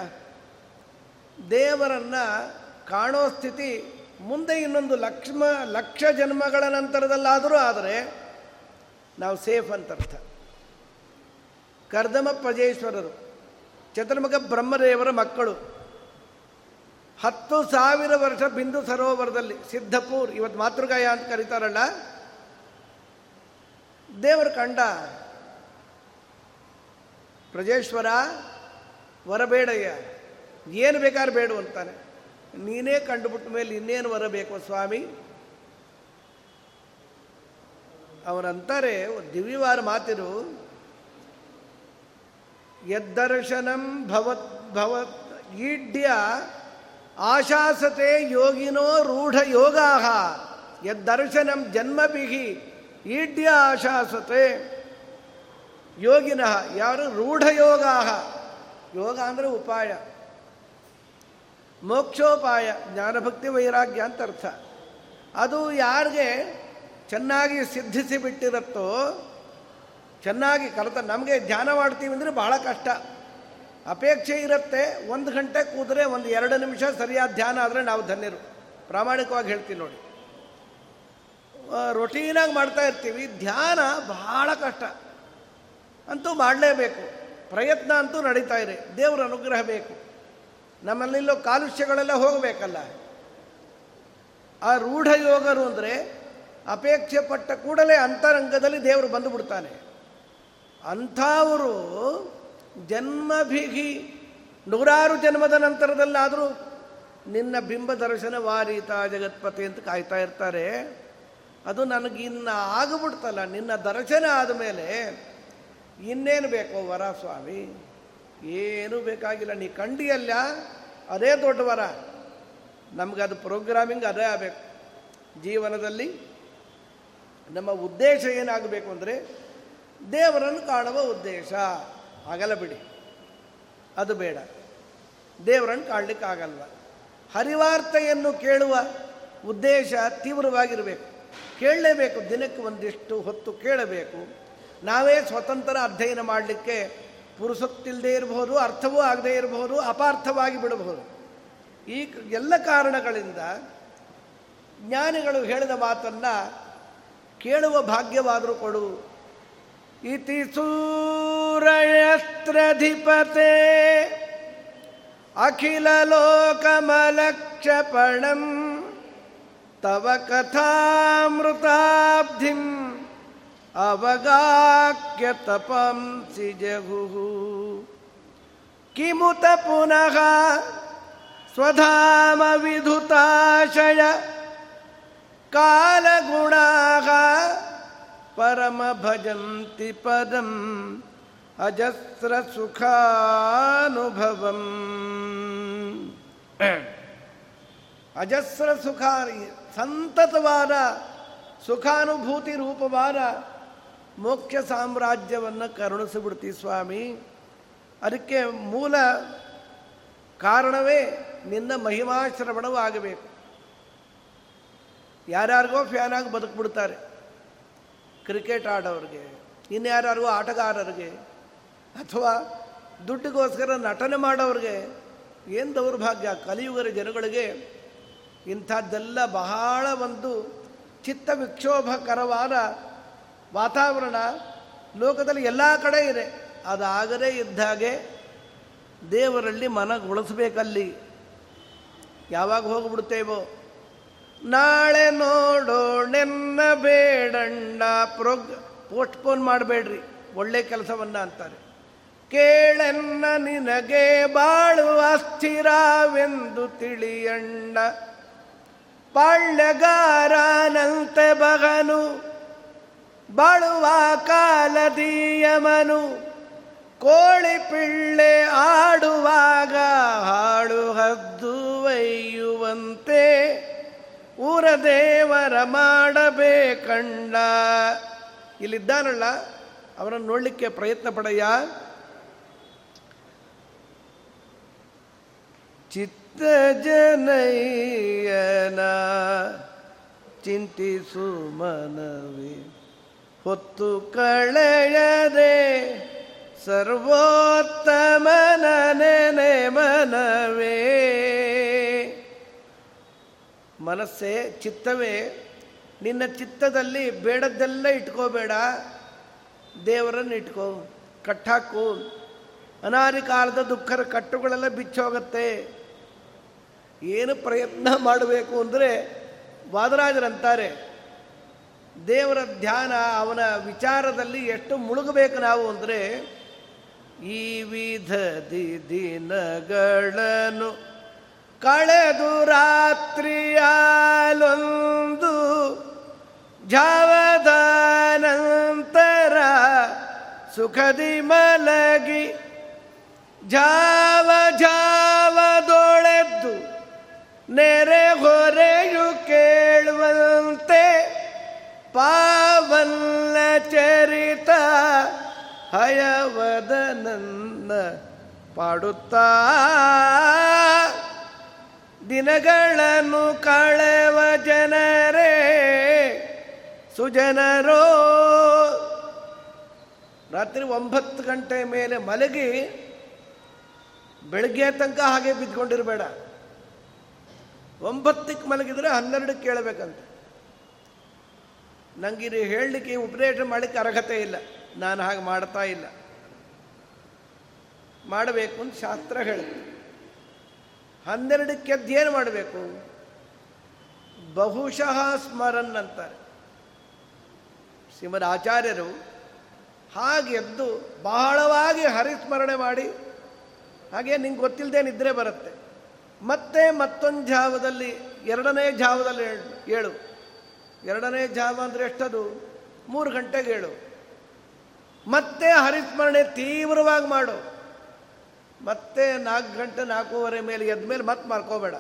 ದೇವರನ್ನು ಕಾಣೋ ಸ್ಥಿತಿ ಮುಂದೆ ಇನ್ನೊಂದು ಲಕ್ಷ್ಮ, ಲಕ್ಷ ಜನ್ಮಗಳ ನಂತರದಲ್ಲಾದರೂ ಆದರೆ ನಾವು ಸೇಫ್ ಅಂತರ್ಥ. ಕರ್ದಮ ಪ್ರಜೇಶ್ವರರು. ಚತುರ್ಮುಖ ಬ್ರಹ್ಮದೇವರ ಮಕ್ಕಳು. ಹತ್ತು ಸಾವಿರ ವರ್ಷ ಬಿಂದು ಸರೋವರದಲ್ಲಿ ಸಿದ್ಧಪೂರ್, ಇವತ್ತು ಮಾತೃಗಾಯ ಅಂತ ಕರೀತಾರಲ್ಲ. ದೇವರು ಕಂಡ. ಪ್ರಜೇಶ್ವರ, ವರಬೇಡಯ್ಯ, ಏನು ಬೇಕಾದ್ರೆ ಬೇಡು ಅಂತಾನೆ. ನೀನೇ ಕಂಡುಬಿಟ್ಟ ಮೇಲೆ ಇನ್ನೇನು ವರ ಬೇಕು ಸ್ವಾಮಿ? ಅವರಂತಾರೆ ದಿವ್ಯವಾರ ಮಾತಿರು ಯದ್ದರ್ಶನಂ ಭವತ್ ಭವತ್ ಈಡ್ಯ ಆಶಾಸತೆ ಯೋಗಿನೋ ರೂಢ ಯೋಗಾ ಯದ್ದರ್ಶನಂ ಜನ್ಮಭಿಹಿ ಈಡ್ಯ ಆಶಾಸತೆ. ಯೋಗಿನಃ ಯಾರು ರೂಢ ಯೋಗಾ ಯೋಗ ಅಂದರೆ ಉಪಾಯ. ಮೋಕ್ಷೋಪಾಯ, ಜ್ಞಾನಭಕ್ತಿ ವೈರಾಗ್ಯ ಅಂತ ಅರ್ಥ. ಅದು ಯಾರಿಗೆ ಚೆನ್ನಾಗಿ ಸಿದ್ಧಿಸಿ ಬಿಟ್ಟಿರುತ್ತೋ ಚೆನ್ನಾಗಿ ಕಲಿತ, ನಮಗೆ ಧ್ಯಾನ ಮಾಡ್ತೀವಿ ಅಂದರೆ ಬಹಳ ಕಷ್ಟ. ಅಪೇಕ್ಷೆ ಇರುತ್ತೆ, ಒಂದು ಗಂಟೆ ಕೂದರೆ ಒಂದು ಎರಡು ನಿಮಿಷ ಸರಿಯಾದ ಧ್ಯಾನ ಆದರೆ ನಾವು ಧನ್ಯರು. ಪ್ರಾಮಾಣಿಕವಾಗಿ ಹೇಳ್ತೀನಿ ನೋಡಿ. ರೊಟೀನಾಗಿ ಮಾಡ್ತಾ ಇರ್ತೀವಿ, ಧ್ಯಾನ ಬಹಳ ಕಷ್ಟ. ಅಂತೂ ಮಾಡಲೇಬೇಕು. ಪ್ರಯತ್ನ ಅಂತೂ ನಡೀತಾ ಇದೆ, ದೇವರ ಅನುಗ್ರಹ ಬೇಕು. ನಮ್ಮಲ್ಲಿಲ್ಲೋ ಕಾಲುಷ್ಯಗಳೆಲ್ಲ ಹೋಗಬೇಕಲ್ಲ. ಆ ರೂಢ ಯೋಗರು ಅಂದರೆ ಅಪೇಕ್ಷೆ ಪಟ್ಟ ಕೂಡಲೇ ಅಂತರಂಗದಲ್ಲಿ ದೇವರು ಬಂದು ಬಿಡ್ತಾನೆ. ಅಂಥವರು ಜನ್ಮಭಿಗಿ ನೂರಾರು ಜನ್ಮದ ನಂತರದಲ್ಲಾದರೂ ನಿನ್ನ ಬಿಂಬ ದರ್ಶನ ವಾರೀತ ಜಗತ್ಪತಿ ಅಂತ ಕಾಯ್ತಾ ಇರ್ತಾರೆ. ಅದು ನನಗಿನ್ನ ಆಗಿಬಿಡ್ತಲ್ಲ, ನಿನ್ನ ದರ್ಶನ ಆದಮೇಲೆ ಇನ್ನೇನು ಬೇಕೋ ವರ ಸ್ವಾಮಿ? ಏನೂ ಬೇಕಾಗಿಲ್ಲ. ನೀ ಕಂಡಿಯಲ್ಲ, ಅದೇ ದೊಡ್ಡ ವರ. ನಮಗದು ಪ್ರೋಗ್ರಾಮಿಂಗ್ ಅದೇ ಆಗಬೇಕು. ಜೀವನದಲ್ಲಿ ನಮ್ಮ ಉದ್ದೇಶ ಏನಾಗಬೇಕು ಅಂದರೆ ದೇವರನ್ನು ಕಾಣುವ ಉದ್ದೇಶ. ಆಗಲ್ಲ ಬಿಡಿ. ಅದು ಬೇಡ. ದೇವರನ್ನು ಕಾಣಲಿಕ್ಕಾಗಲ್ವ ಹರಿವಾರ್ತೆಯನ್ನು ಕೇಳುವ ಉದ್ದೇಶ ತೀವ್ರವಾಗಿರಬೇಕು. ಕೇಳಲೇಬೇಕು. ದಿನಕ್ಕೆ ಒಂದಿಷ್ಟು ಹೊತ್ತು ಕೇಳಬೇಕು. ನಾವೇ ಸ್ವತಂತ್ರ ಅಧ್ಯಯನ ಮಾಡಲಿಕ್ಕೆ ಪುರುಸೊತ್ತಿಲ್ಲದೆ ಇರಬಹುದು, ಅರ್ಥವೂ ಆಗದೇ ಇರಬಹುದು, ಅಪಾರ್ಥವಾಗಿ ಬಿಡಬಹುದು. ಈ ಎಲ್ಲ ಕಾರಣಗಳಿಂದ ಜ್ಞಾನಿಗಳು ಹೇಳಿದ ಮಾತನ್ನು ಕೇಳುವ ಭಾಗ್ಯವಾದರೂ ಕೊಡು ಇತಿ ಸೂರಯಸ್ತ್ರಧಿಪತೆ ಅಖಿಲ ಲೋಕಮಲಕ್ಷಪಣಂ ತವ ಕಥಾಮೃತಾಬ್ಧಿಂ ಅವಗಾಕ್ಯ ತಪಂಸಿ ಜಗು ಕಿಮುತ ಪುನಃ ಸ್ವಧಾಮ ಪರಮ ಭಜಂತಿ ಪದಂ ಅಜಸ್ರ ಸುಖ, ಸಂತತವಾದ ಸುಖಾನುಭೂತಿ ರೂಪವಾದ ಮೋಕ್ಷ ಸಾಮ್ರಾಜ್ಯವನ್ನು ಕರುಣಿಸಿಬಿಡ್ತಿ ಸ್ವಾಮಿ. ಅದಕ್ಕೆ ಮೂಲ ಕಾರಣವೇ ನಿನ್ನ ಮಹಿಮಾಶ್ರವಣವೂ ಆಗಬೇಕು ಯಾರ್ಯಾರಿಗೋ ಫ್ಯಾನಾಗಿ ಬದುಕ್ಬಿಡ್ತಾರೆ. ಕ್ರಿಕೆಟ್ ಆಡೋರಿಗೆ ಇನ್ಯಾರು ಆಟಗಾರರಿಗೆ, ಅಥವಾ ದುಡ್ಡಿಗೋಸ್ಕರ ನಟನೆ ಮಾಡೋರಿಗೆ ಏನು ದೌರ್ಭಾಗ್ಯ? ಕಲಿಯುಗರ ಜನಗಳಿಗೆ ಇಂಥದ್ದೆಲ್ಲ ಬಹಳ ಒಂದು ಚಿತ್ತ ವಿಕ್ಷೋಭಕರವಾದ ವಾತಾವರಣ ಲೋಕದಲ್ಲಿ ಎಲ್ಲ ಕಡೆ ಇದೆ. ಅದಾಗದೇ ಇದ್ದಾಗೆ ದೇವರಲ್ಲಿ ಮನಗೊಳಿಸ್ಬೇಕಲ್ಲಿ. ಯಾವಾಗ ಹೋಗ್ಬಿಡ್ತೇವೋ? ನಾಳೆ ನೋಡೋಣೆನ್ನ ಬೇಡಣ್ಣ ಪ್ರೋಗ್ ಪೋಸ್ಟ್ಪೋನ್ ಮಾಡಬೇಡ್ರಿ, ಒಳ್ಳೆ ಕೆಲಸವನ್ನ ಅಂತಾರೆ. ಕೇಳೆನ್ನ ನಿನಗೆ ಬಾಳುವ ಅಸ್ಥಿರವೆಂದು ತಿಳಿಯಣ್ಣ. ಪಾಳ್ಯಗಾರನಂತೆ ಬಗನು, ಬಾಳುವ ಕಾಲದೀಯಮನು ಕೋಳಿ ಪಿಳ್ಳೆ ಆಡುವಾಗ ಹಾಳು ಹದ್ದು ಒಯ್ಯುವಂತೆ ಊರ ದೇವರ ಮಾಡಬೇಕಂಡ. ಇಲ್ಲಿದ್ದಾನಲ್ಲ, ಅವರನ್ನು ನೋಡಲಿಕ್ಕೆ ಪ್ರಯತ್ನ ಪಡೆಯ ಚಿತ್ತ ಜನಯ್ಯನ ಚಿಂತಿಸು ಮನವಿ, ಹೊತ್ತು ಕಳೆಯದೆ ಸರ್ವೋತ್ತಮನ ನೆನೆ ಮನವೇ. ಮನಸ್ಸೇ, ಚಿತ್ತವೇ, ನಿನ್ನ ಚಿತ್ತದಲ್ಲಿ ಬೇಡದ್ದೆಲ್ಲ ಇಟ್ಕೋಬೇಡ. ದೇವರನ್ನು ಇಟ್ಕೋ, ಕಟ್ಟಾಕು. ಅನಾದಿ ಕಾಲದ ದುಃಖರ ಕಟ್ಟುಗಳೆಲ್ಲ ಬಿಚ್ಚೋಗತ್ತೆ. ಏನು ಪ್ರಯತ್ನ ಮಾಡಬೇಕು ಅಂದರೆ ವಾದರಾಜರಂತಾರೆ. ದೇವರ ಧ್ಯಾನ, ಅವನ ವಿಚಾರದಲ್ಲಿ ಎಷ್ಟು ಮುಳುಗಬೇಕು ನಾವು ಅಂದರೆ, ಈ ವಿಧದಿ ದಿನಗಳನ್ನು ಕಳೆದು ರಾತ್ರಿಯಾಲೊಂದು ಜಾವದ ನಂತರ ಸುಖದಿ ಮಲಗಿ ಜಾವ ಜಾವದೊಳೆದ್ದು ನೆರೆ ಹೊರೆಯು ಕೇಳುವಂತೆ ಪಾವನ್ನ ಚರಿತ ಹಯವದನನ್ನ ಪಾಡುತ್ತಾ ದಿನಗಳನ್ನು ಕಳೆವ ಜನರೇ ಸುಜನರೋ. ರಾತ್ರಿ ಒಂಬತ್ತು ಗಂಟೆ ಮೇಲೆ ಮಲಗಿ ಬೆಳಗ್ಗೆ ತನಕ ಹಾಗೆ ಬಿದ್ದುಕೊಂಡಿರಬೇಡ. ಒಂಬತ್ತಕ್ಕೆ ಮಲಗಿದ್ರೆ ಹನ್ನೆರಡಕ್ಕೆ ಕೇಳಬೇಕಂತ. ನಂಗಿದು ಹೇಳಲಿಕ್ಕೆ ಉಪದೇಶ ಮಾಡಲಿಕ್ಕೆ ಅರ್ಹತೆ ಇಲ್ಲ. ನಾನು ಹಾಗೆ ಮಾಡ್ತಾ ಇಲ್ಲ. ಮಾಡಬೇಕು ಅಂತ ಶಾಸ್ತ್ರ ಹೇಳುತ್ತೆ. ಹನ್ನೆರಡಕ್ಕೆ ಏನು ಮಾಡಬೇಕು? ಬಹುಶಃ ಸ್ಮರನ್ ಅಂತಾರೆ. ಶ್ರೀಮದ್ ಆಚಾರ್ಯರು ಹಾಗೆ ಎದ್ದು ಬಹಳವಾಗಿ ಹರಿಸ್ಮರಣೆ ಮಾಡಿ, ಹಾಗೆ ನಿಂಗೆ ಗೊತ್ತಿಲ್ಲದೆ ನಿದ್ರೆ ಬರುತ್ತೆ. ಮತ್ತೆ ಮತ್ತೊಂದು ಜಾವದಲ್ಲಿ, ಎರಡನೇ ಜಾವದಲ್ಲಿ ಏಳು ಎರಡನೇ ಜಾವ ಅಂದರೆ ಎಷ್ಟದು? ಮೂರು ಗಂಟೆಗೆ ಏಳು ಮತ್ತೆ ಹರಿಸ್ಮರಣೆ ತೀವ್ರವಾಗಿ ಮಾಡು. ಮತ್ತೆ ನಾಲ್ಕು ಗಂಟೆ ನಾಲ್ಕೂವರೆ ಮೇಲೆ ಎದ್ದ ಮೇಲೆ ಮತ್ತೆ ಮಾರ್ಕೋಬೇಡ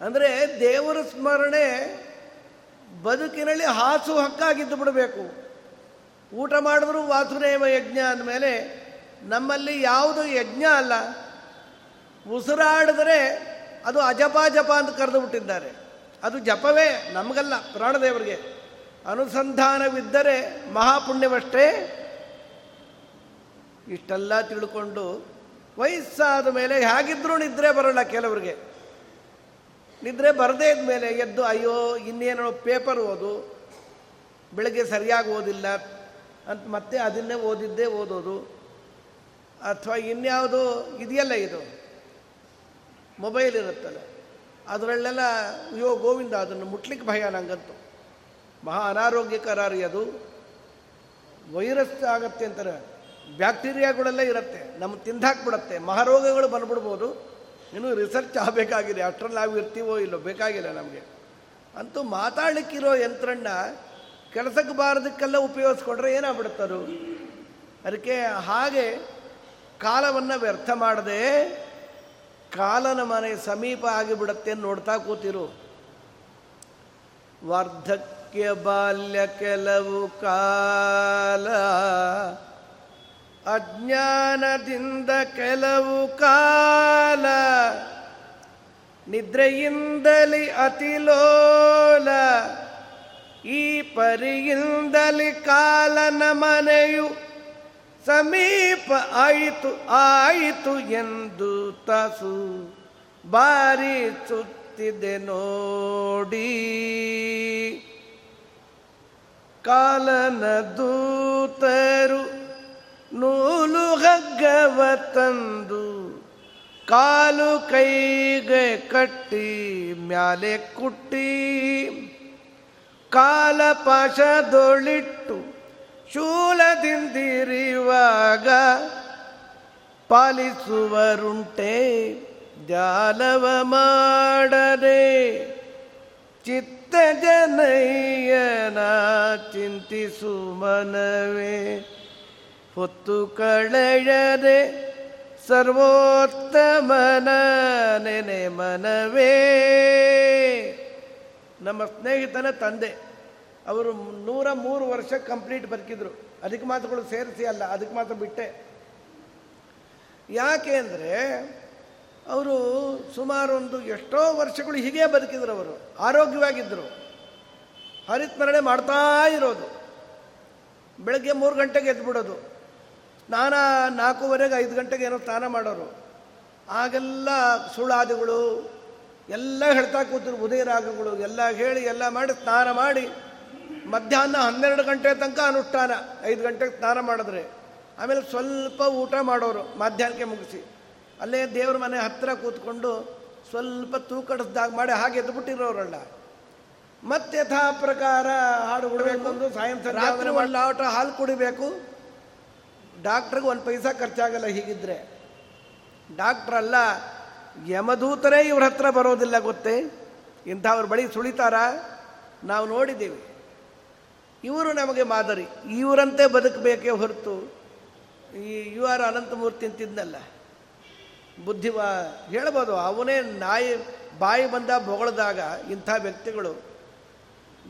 ಅಂದರೆ ದೇವರ ಸ್ಮರಣೆ ಬದುಕಿನಲ್ಲಿ ಹಾಸು ಹಕ್ಕಾಗಿದ್ದು ಬಿಡಬೇಕು. ಊಟ ಮಾಡಿದ್ರು ವಾಸುದೇವ ಯಜ್ಞ ಅಂದಮೇಲೆ ನಮ್ಮಲ್ಲಿ ಯಾವುದು ಯಜ್ಞ ಅಲ್ಲ, ಉಸಿರಾಡಿದ್ರೆ ಅದು ಅಜಪ ಜಪ ಅಂತ ಕರೆದು ಬಿಟ್ಟಿದ್ದಾರೆ. ಅದು ಜಪವೇ ನಮಗಲ್ಲ ಪ್ರಾಣದೇವರಿಗೆ ಅನುಸಂಧಾನವಿದ್ದರೆ ಮಹಾಪುಣ್ಯವಷ್ಟೇ ಇಷ್ಟೆಲ್ಲ ತಿಳ್ಕೊಂಡು ವಯಸ್ಸಾದ ಮೇಲೆ ಹೇಗಿದ್ರೂ ನಿದ್ರೆ ಬರೋಲ್ಲ ಕೆಲವರಿಗೆ. ನಿದ್ರೆ ಬರದೇ ಇದ್ಮೇಲೆ ಎದ್ದು, ಅಯ್ಯೋ, ಇನ್ನೇನೋ ಪೇಪರ್ ಓದು, ಬೆಳಗ್ಗೆ ಸರಿಯಾಗಿ ಓದಿಲ್ಲ ಅಂತ ಮತ್ತೆ ಅದನ್ನೇ ಓದಿದ್ದೇ ಓದೋದು. ಅಥವಾ ಇನ್ಯಾವುದು ಇದೆಯಲ್ಲ ಇದು? ಮೊಬೈಲ್ ಇರುತ್ತಲ್ಲ. ಅದರಲ್ಲೆಲ್ಲ, ಅಯ್ಯೋ, ಗೋವಿಂದ, ಅದನ್ನು ಮುಟ್ಲಿಕ್ಕೆ ಭಯ ನಂಗಂತೂ. ಮಹಾ ಅನಾರೋಗ್ಯಕರಾರಿ ಅದು. ವೈರಸ್ ಆಗತ್ತೆ ಅಂತಾರೆ. ಬ್ಯಾಕ್ಟೀರಿಯಾಗಳೆಲ್ಲ ಇರುತ್ತೆ. ನಮ್ಮ ತಿಂದಾಕ್ಬಿಡತ್ತೆ ಮಹಾರೋಗಗಳು ಬಂದ್ಬಿಡ್ಬೋದು. ಇನ್ನೂ ರಿಸರ್ಚ್ ಆಗಬೇಕಾಗಿದೆ. ಅಷ್ಟರಲ್ಲಿ ನಾವು ಇರ್ತೀವೋ ಇಲ್ಲೋ ಬೇಕಾಗಿಲ್ಲ ನಮಗೆ. ಅಂತೂ ಮಾತಾಡಲಿಕ್ಕಿರೋ ಯಂತ್ರಣ್ಣ ಕೆಲಸಕ್ಕೆ ಬಾರದಕ್ಕೆಲ್ಲ ಉಪಯೋಗಿಸ್ಕೊಂಡ್ರೆ ಏನಾಗ್ಬಿಡುತ್ತದು ಅದಕ್ಕೆ ಹಾಗೆ ಕಾಲವನ್ನು ವ್ಯರ್ಥ ಮಾಡದೆ ಕಾಲನ ಮನೆ ಸಮೀಪ ಆಗಿಬಿಡತ್ತೆ ನೋಡ್ತಾ ಕೂತಿರು. ವಾರ್ಧಕ್ಯ ಬಾಲ್ಯ ಕೆಲವು ಕಾಲ ಅಜ್ಞಾನದಿಂದ ಕೆಲವು ಕಾಲ, ನಿದ್ರೆಯಿಂದಲಿ ಅತಿಲೋಲ ಈ ಪರಿಯಿಂದಲಿ ಕಾಲನ ಮನೆಯು ಸಮೀಪ ಆಯಿತು ಆಯಿತು ಎಂದು ತಸು ಬಾರಿ ಸುತ್ತಿದೆ ನೋಡಿ. ಕಾಲನ ದೂತರು ನೂಲು ಹಗ್ಗವ ತಂದು ಕಾಲು ಕೈಗೆ ಕಟ್ಟಿ ಮ್ಯಾಲೆ ಕುಟ್ಟಿ. ಕಾಲ ಪಾಶದೊಳಿಟ್ಟು ಶೂಲದಿಂದಿರಿವಾಗ ಪಾಲಿಸುವರುಂಟೆ ಜಾಲವ ಮಾಡದೆ. ಚಿತ್ತ ಜನಯ್ಯನ ಚಿಂತಿಸು ಮನವೇ. ಹೊತ್ತು ಕಳೆಯದೆ ಸರ್ವೋತ್ತಮನ ನೆನೆ ಮನವೇ. ನಮ್ಮ ಸ್ನೇಹಿತನ ತಂದೆ, ಅವರು ನೂರ ಮೂರು ವರ್ಷ ಕಂಪ್ಲೀಟ್ ಬದುಕಿದ್ರು. ಅದಕ್ಕೆ ಮಾತುಗಳು ಸೇರಿಸಿ ಅಲ್ಲ, ಅದಕ್ಕೆ ಮಾತ್ರ ಬಿಟ್ಟೆ. ಯಾಕೆ ಅಂದರೆ, ಅವರು ಸುಮಾರು ಒಂದು ಎಷ್ಟೋ ವರ್ಷಗಳು ಹೀಗೆ ಬದುಕಿದ್ರು ಅವರು. ಆರೋಗ್ಯವಾಗಿದ್ದರು ಹರಿತ್ಮರಣೆ ಮಾಡ್ತಾ ಇರೋದು. ಬೆಳಗ್ಗೆ ಮೂರು ಗಂಟೆಗೆ ಎದ್ಬಿಡೋದು. ಸ್ನಾನ ನಾಲ್ಕೂವರೆಗೆ ಐದು ಗಂಟೆಗೆ ಏನೋ ಸ್ನಾನ ಮಾಡೋರು. ಆಗೆಲ್ಲ ಸುಳ್ಳಾದಿಗಳು ಎಲ್ಲ ಹೇಳ್ತಾ ಕೂತರು ಉದಯ ರಾಗಗಳು ಎಲ್ಲ ಹೇಳಿ ಎಲ್ಲ ಮಾಡಿ ಸ್ನಾನ ಮಾಡಿ. ಮಧ್ಯಾಹ್ನ ಹನ್ನೆರಡು ಗಂಟೆ ತನಕ ಅನುಷ್ಠಾನ ಐದು ಗಂಟೆಗೆ ಸ್ನಾನ ಮಾಡಿದ್ರೆ. ಆಮೇಲೆ ಸ್ವಲ್ಪ ಊಟ ಮಾಡೋರು ಮಧ್ಯಾಹ್ನಕ್ಕೆ ಮುಗಿಸಿ. ಅಲ್ಲೇ ದೇವ್ರ ಮನೆ ಹತ್ತಿರ ಕೂತ್ಕೊಂಡು ಸ್ವಲ್ಪ ತೂಕಡಿಸ್ದಾಗ ಮಾಡಿ ಹಾಗೆ ಎದ್ಬಿಟ್ಟಿರೋರಲ್ಲ. ಮತ್ತೆ ಯಥಾ ಪ್ರಕಾರ ಹಾಡು ಬಿಡಬೇಕು ಅಂದು ಸಾಯಂ ರಾತ್ರಿ ಒಂದು ಲಾಟ ಹಾಲು ಕುಡಿಬೇಕು. ಡಾಕ್ಟ್ರಿಗೆ ಒಂದು ಪೈಸಾ ಖರ್ಚಾಗಲ್ಲ ಹೀಗಿದ್ರೆ. ಡಾಕ್ಟ್ರ್ ಅಲ್ಲ ಯಮದೂತರೇ ಇವ್ರ ಹತ್ರ ಬರೋದಿಲ್ಲ ಗೊತ್ತೇ? ಇಂಥವ್ರ ಬಳಿ ಸುಳಿತಾರ? ನಾವು ನೋಡಿದ್ದೀವಿ ಇವರು ನಮಗೆ ಮಾದರಿ. ಇವರಂತೆ ಬದುಕಬೇಕೇ ಹೊರತು. ಈ ಯು ಆರ್ ಅನಂತಮೂರ್ತಿ ಅಂತಿದ್ನಲ್ಲ. ಬುದ್ಧಿವಾ, ಹೇಳ್ಬೋದು, ಅವನೇ ನಾಯಿ, ಬಾಯಿ ಬಂದ ಬೊಗಳದಾಗ ಇಂಥ ವ್ಯಕ್ತಿಗಳು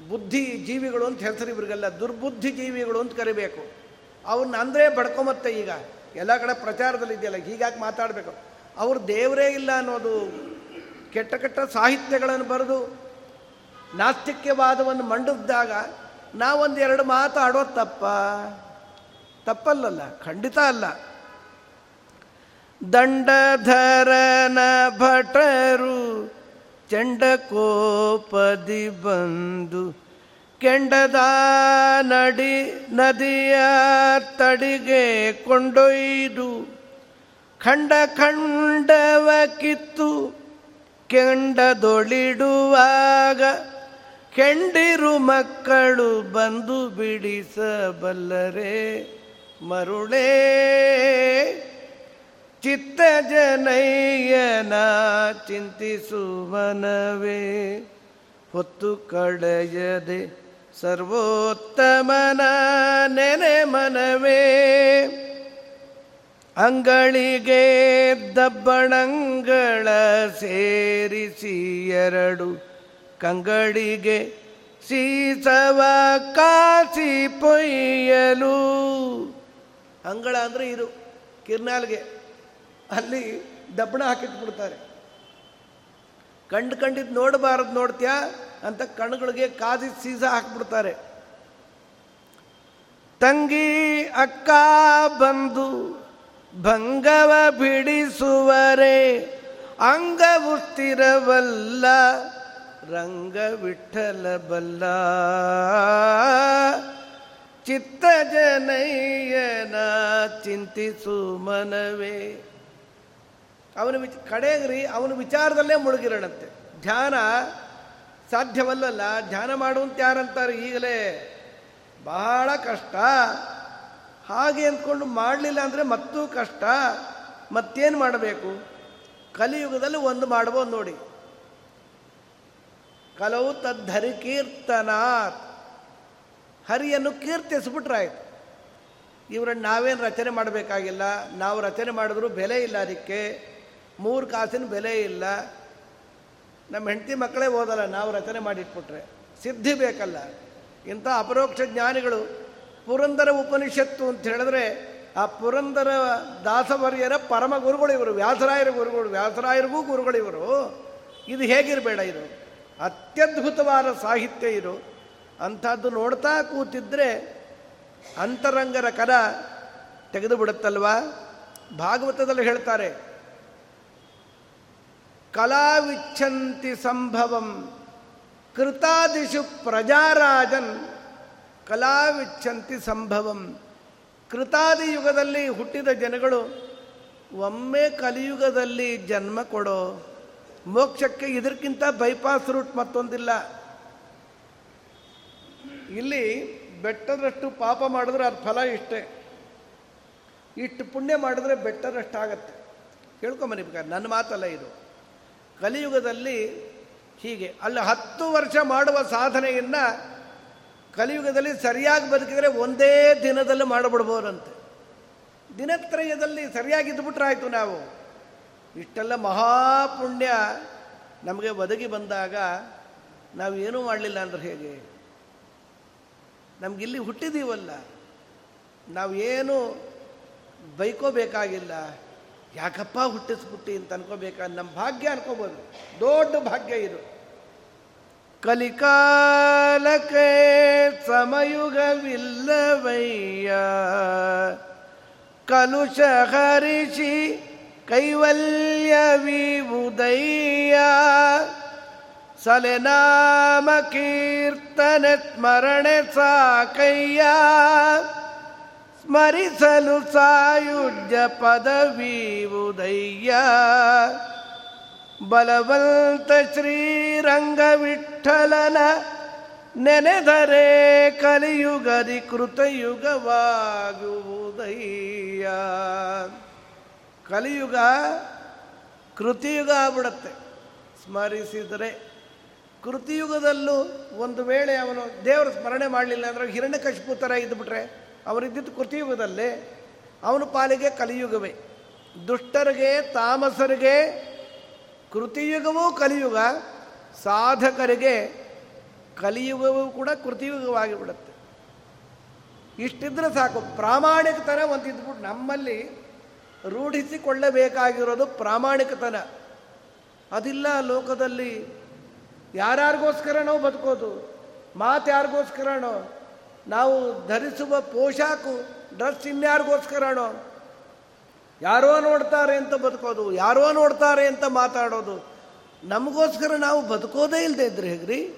ಬುದ್ಧಿ ಜೀವಿಗಳು ಅಂತ ಹೆಸರು ಇವ್ರಿಗೆಲ್ಲ, ದುರ್ಬುದ್ಧಿ ಜೀವಿಗಳು ಅಂತ ಕರಿಬೇಕು. ಅವನ್ನ ಅಂದರೆ ಬಡ್ಕೊಂಬತ್ತೆ ಈಗ. ಎಲ್ಲ ಕಡೆ ಪ್ರಚಾರದಲ್ಲಿ ಇದೆಯಲ್ಲ ಹೀಗಾಗಿ ಮಾತಾಡಬೇಕು. ಅವ್ರು ದೇವರೇ ಇಲ್ಲ ಅನ್ನೋದು ಕೆಟ್ಟ ಕೆಟ್ಟ ಸಾಹಿತ್ಯಗಳನ್ನು ಬರೆದು ನಾಸ್ತಿಕ್ಯವಾದವನ್ನು ಮಂಡಿಸಿದಾಗ ನಾವೊಂದು ಎರಡು ಮಾತಾಡೋತ್ತಪ್ಪ ತಪ್ಪಲ್ಲಲ್ಲ, ಖಂಡಿತ ಅಲ್ಲ. ದಂಡಧರನ ಭಟರು ಚಂಡಕೋಪದಿ ಬಂದು ಕೆಂಡದ ನಡಿ ನದಿಯ ತಡಿಗೆ ಕೊಂಡೊಯ್ದು ಖಂಡ ಖಂಡವ ಕಿತ್ತು ಕೆಂಡದೊಳಿಡುವಾಗ ಕೆಂಡಿರು ಮಕ್ಕಳು ಬಂದು ಬಿಡಿಸಬಲ್ಲರೆ ಮರುಳೇ. ಚಿತ್ತ ಜನಯ್ಯನ ಚಿಂತಿಸುವನವೇ ಹೊತ್ತು ಕಳೆಯದೆ ಸರ್ವೋತ್ತಮನ ನೆನೆ ಮನವೇ. ಅಂಗಳಿಗೆ ದಬ್ಬಣಂಗಳ ಸೇರಿಸಿ ಎರಡು ಕಂಗಳಿಗೆ ಸೀಸವ ಕಾಸಿ ಪೊಯ್ಯಲು. ಅಂಗಳ ಅಂದರೆ ಇದು, ಕಿರ್ನಾಲ್ಗೆ. ಅಲ್ಲಿ ದಬ್ಬಣ ಹಾಕಿಟ್ಬಿಡ್ತಾರೆ. ಕಂಡು ಕಂಡಿದ್ದು ನೋಡಬಾರದು ನೋಡ್ತೀಯಾ? ಅಂತ ಕಣ್ಣುಗಳಿಗೆ ಕಾದಿ ಸೀಸ ಹಾಕ್ಬಿಡ್ತಾರೆ. ತಂಗಿ ಅಕ್ಕ ಬಂದು ಭಂಗವ ಬಿಡಿಸುವರೆ ಅಂಗ ಸ್ಥಿರವಲ್ಲ ರಂಗ ವಿಠಲ ಬಲ್ಲ ಚಿತ್ತ ಜನಯ್ಯನ ಚಿಂತಿಸು ಮನವೇ. ಅವನ ವಿಚ ಕಡೆಗ್ರಿ, ಅವನ ವಿಚಾರದಲ್ಲೇ ಮುಳುಗಿರೋಣಂತೆ ಧ್ಯಾನ ಸಾಧ್ಯವಲ್ಲಲ್ಲ, ಧ್ಯಾನ ಮಾಡುವಂತ ಯಾರಂತಾರೆ ಈಗಲೇ? ಬಹಳ ಕಷ್ಟ. ಹಾಗೆ ಅಂದ್ಕೊಂಡು ಮಾಡಲಿಲ್ಲ ಅಂದರೆ ಮತ್ತೂ ಕಷ್ಟ. ಮತ್ತೇನು ಮಾಡಬೇಕು? ಕಲಿಯುಗದಲ್ಲಿ ಒಂದು ಮಾಡ್ಬೋದು ನೋಡಿ. ಕಲವು ತದ್ಧರಿ ಕೀರ್ತನಾತ್. ಹರಿಯನ್ನು ಕೀರ್ತಿಸ್ಬಿಟ್ರಾಯ್ತು. ಇವರನ್ನು ನಾವೇನು ರಚನೆ ಮಾಡಬೇಕಾಗಿಲ್ಲ? ನಾವು ರಚನೆ ಮಾಡಿದ್ರೂ ಬೆಲೆ ಇಲ್ಲ ಅದಕ್ಕೆ. ಮೂರು ಕಾಸಿನ ಬೆಲೆ ಇಲ್ಲ. ನಮ್ಮ ಹೆಂಡತಿ ಮಕ್ಕಳೇ ಓದಲ್ಲ, ನಾವು ರಚನೆ ಮಾಡಿಟ್ಬಿಟ್ರೆ. ಸಿದ್ಧಿ ಬೇಕಲ್ಲ. ಇಂಥ ಅಪರೋಕ್ಷ ಜ್ಞಾನಿಗಳು ಪುರಂದರ ಉಪನಿಷತ್ತು ಅಂತ ಹೇಳಿದ್ರೆ, ಆ ಪುರಂದರ ದಾಸವರ್ಯರ ಪರಮ ಗುರುಗಳು ಇವರು, ವ್ಯಾಸರಾಯರ ಗುರುಗಳು, ವ್ಯಾಸರಾಯರಿಗೂ ಗುರುಗಳು ಇವರು. ಇದು ಹೇಗಿರಬೇಡ ಇದು? ಅತ್ಯದ್ಭುತವಾದ ಸಾಹಿತ್ಯ ಇದು. ಅಂಥದ್ದು ನೋಡ್ತಾ ಕೂತಿದ್ರೆ ಅಂತರಂಗರ ಕರ ತೆಗೆದು ಬಿಡುತ್ತಲ್ವಾ ಭಾಗವತದಲ್ಲಿ ಹೇಳ್ತಾರೆ ಕಲಾವಿಚ್ಛಂತಿ ಸಂಭವಂ ಕೃತಾದಿಶು ಪ್ರಜಾರಾಜನ್ ಕಲಾವಿಚ್ಛಂತಿ ಸಂಭವಂ. ಕೃತಾದಿ ಯುಗದಲ್ಲಿ ಹುಟ್ಟಿದ ಜನಗಳು ಒಮ್ಮೆ ಕಲಿಯುಗದಲ್ಲಿ ಜನ್ಮ ಕೊಡೋ ಮೋಕ್ಷಕ್ಕೆ ಇದಕ್ಕಿಂತ ಬೈಪಾಸ್ ರೂಟ್ ಮತ್ತೊಂದಿಲ್ಲ. ಇಲ್ಲಿ ಬೆಟ್ಟದಷ್ಟು ಪಾಪ ಮಾಡಿದ್ರೆ ಅದು ಫಲ ಇಷ್ಟೇ. ಇಷ್ಟು ಪುಣ್ಯ ಮಾಡಿದ್ರೆ ಬೆಟ್ಟದಷ್ಟಾಗತ್ತೆ. ಕೇಳ್ಕೊಂಬನಿ ಬೇಕಾದ್ರೆ ನನ್ನ ಮಾತಲ್ಲ ಇದು. ಕಲಿಯುಗದಲ್ಲಿ ಹೀಗೆ. ಅಲ್ಲಿ ಹತ್ತು ವರ್ಷ ಮಾಡುವ ಸಾಧನೆಯನ್ನು ಕಲಿಯುಗದಲ್ಲಿ ಸರಿಯಾಗಿ ಬದುಕಿದರೆ ಒಂದೇ ದಿನದಲ್ಲಿ ಮಾಡಿಬಿಡ್ಬೋದಂತೆ. ದಿನತ್ರಯದಲ್ಲಿ ಸರಿಯಾಗಿದ್ದುಬಿಟ್ರೆ ಆಯಿತು ನಾವು. ಇಷ್ಟೆಲ್ಲ ಮಹಾಪುಣ್ಯ ನಮಗೆ ಒದಗಿ ಬಂದಾಗ ನಾವು ಏನೂ ಮಾಡಲಿಲ್ಲ ಅಂದ್ರೆ ಹೇಗೆ? ನಮಗಿಲ್ಲಿ ಹುಟ್ಟಿದೀವಲ್ಲ. ನಾವು ಏನು ಬೈಕೋಬೇಕಾಗಿಲ್ಲ. ಯಾಕಪ್ಪ ಹುಟ್ಟಿಸ್ಬಿಟ್ಟಿ ಅಂತ ಅನ್ಕೋಬೇಕಾ? ನಮ್ಮ ಭಾಗ್ಯ ಅನ್ಕೋಬೋದು. ದೊಡ್ಡ ಭಾಗ್ಯ ಇದು. ಕಲಿಕಾಲಕ್ಕೆ ಸಮಯುಗವಿಲ್ಲವಯ್ಯ. ಕಲುಷ ಹರಿಷಿ ಕೈವಲ್ಯವಿವುದಯ್ಯ ಸಲೆನಾಮ ಕೀರ್ತನೆ ಸ್ಮರಣೆ ಸಾಕಯ್ಯ. ಸ್ಮರಿಸಲು ಸಾಯುಜ್ಯ ಉದಯ್ಯ. ಬಲವಂತ ಶ್ರೀರಂಗ ವಿಠಲನ ನೆನೆದರೆ ಕಲಿಯುಗದಿ ಕೃತಯುಗವಾಗುವುದಯ್ಯ ಕಲಿಯುಗ ಕೃತಿಯುಗ ಆಗ್ಬಿಡತ್ತೆ. ಸ್ಮರಿಸಿದರೆ ಕೃತಿಯುಗದಲ್ಲೂ ಒಂದು ವೇಳೆ ಅವನು ದೇವರ ಸ್ಮರಣೆ ಮಾಡಲಿಲ್ಲ ಅಂದರೆ ಹಿರಣ್ಯಕಶಿಪು ಥರ ಇದ್ದುಬಿಟ್ರೆ ಅವರಿದ್ದಿದ್ದು ಕೃತಿಯುಗದಲ್ಲೇ ಅವನ ಪಾಲಿಗೆ ಕಲಿಯುಗವೇ. ದುಷ್ಟರಿಗೆ, ತಾಮಸರಿಗೆ, ಕೃತಿಯುಗವೂ ಕಲಿಯುಗ, ಸಾಧಕರಿಗೆ ಕಲಿಯುಗವೂ ಕೂಡ ಕೃತಿಯುಗವಾಗಿ ಬಿಡುತ್ತೆ ಇಷ್ಟಿದ್ರೆ ಸಾಕು, ಪ್ರಾಮಾಣಿಕತನ ಒಂದಿದ್ಬಿಟ್ಟು ನಮ್ಮಲ್ಲಿ ರೂಢಿಸಿಕೊಳ್ಳಬೇಕಾಗಿರೋದು ಪ್ರಾಮಾಣಿಕತನ. ಅದಿಲ್ಲ ಲೋಕದಲ್ಲಿ ಯಾರ್ಯಾರಿಗೋಸ್ಕರನೋ ಬದುಕೋದು ಮಾತು ಯಾರಿಗೋಸ್ಕರನೋ ನಾವು ಧರಿಸುವ ಪೋಷಾಕು ಡ್ರೆಸ್ ಇನ್ಯಾರಿಗೋಸ್ಕರನೋ ಯಾರೋ ನೋಡ್ತಾರೆ ಅಂತ ಬದುಕೋದು, ಯಾರೋ ನೋಡ್ತಾರೆ ಅಂತ ಮಾತಾಡೋದು, ನಮಗೋಸ್ಕರ ನಾವು ಬದುಕೋದೇ ಇಲ್ಲದೆ ಇದ್ರೆ ಹೇಗ್ರಿ?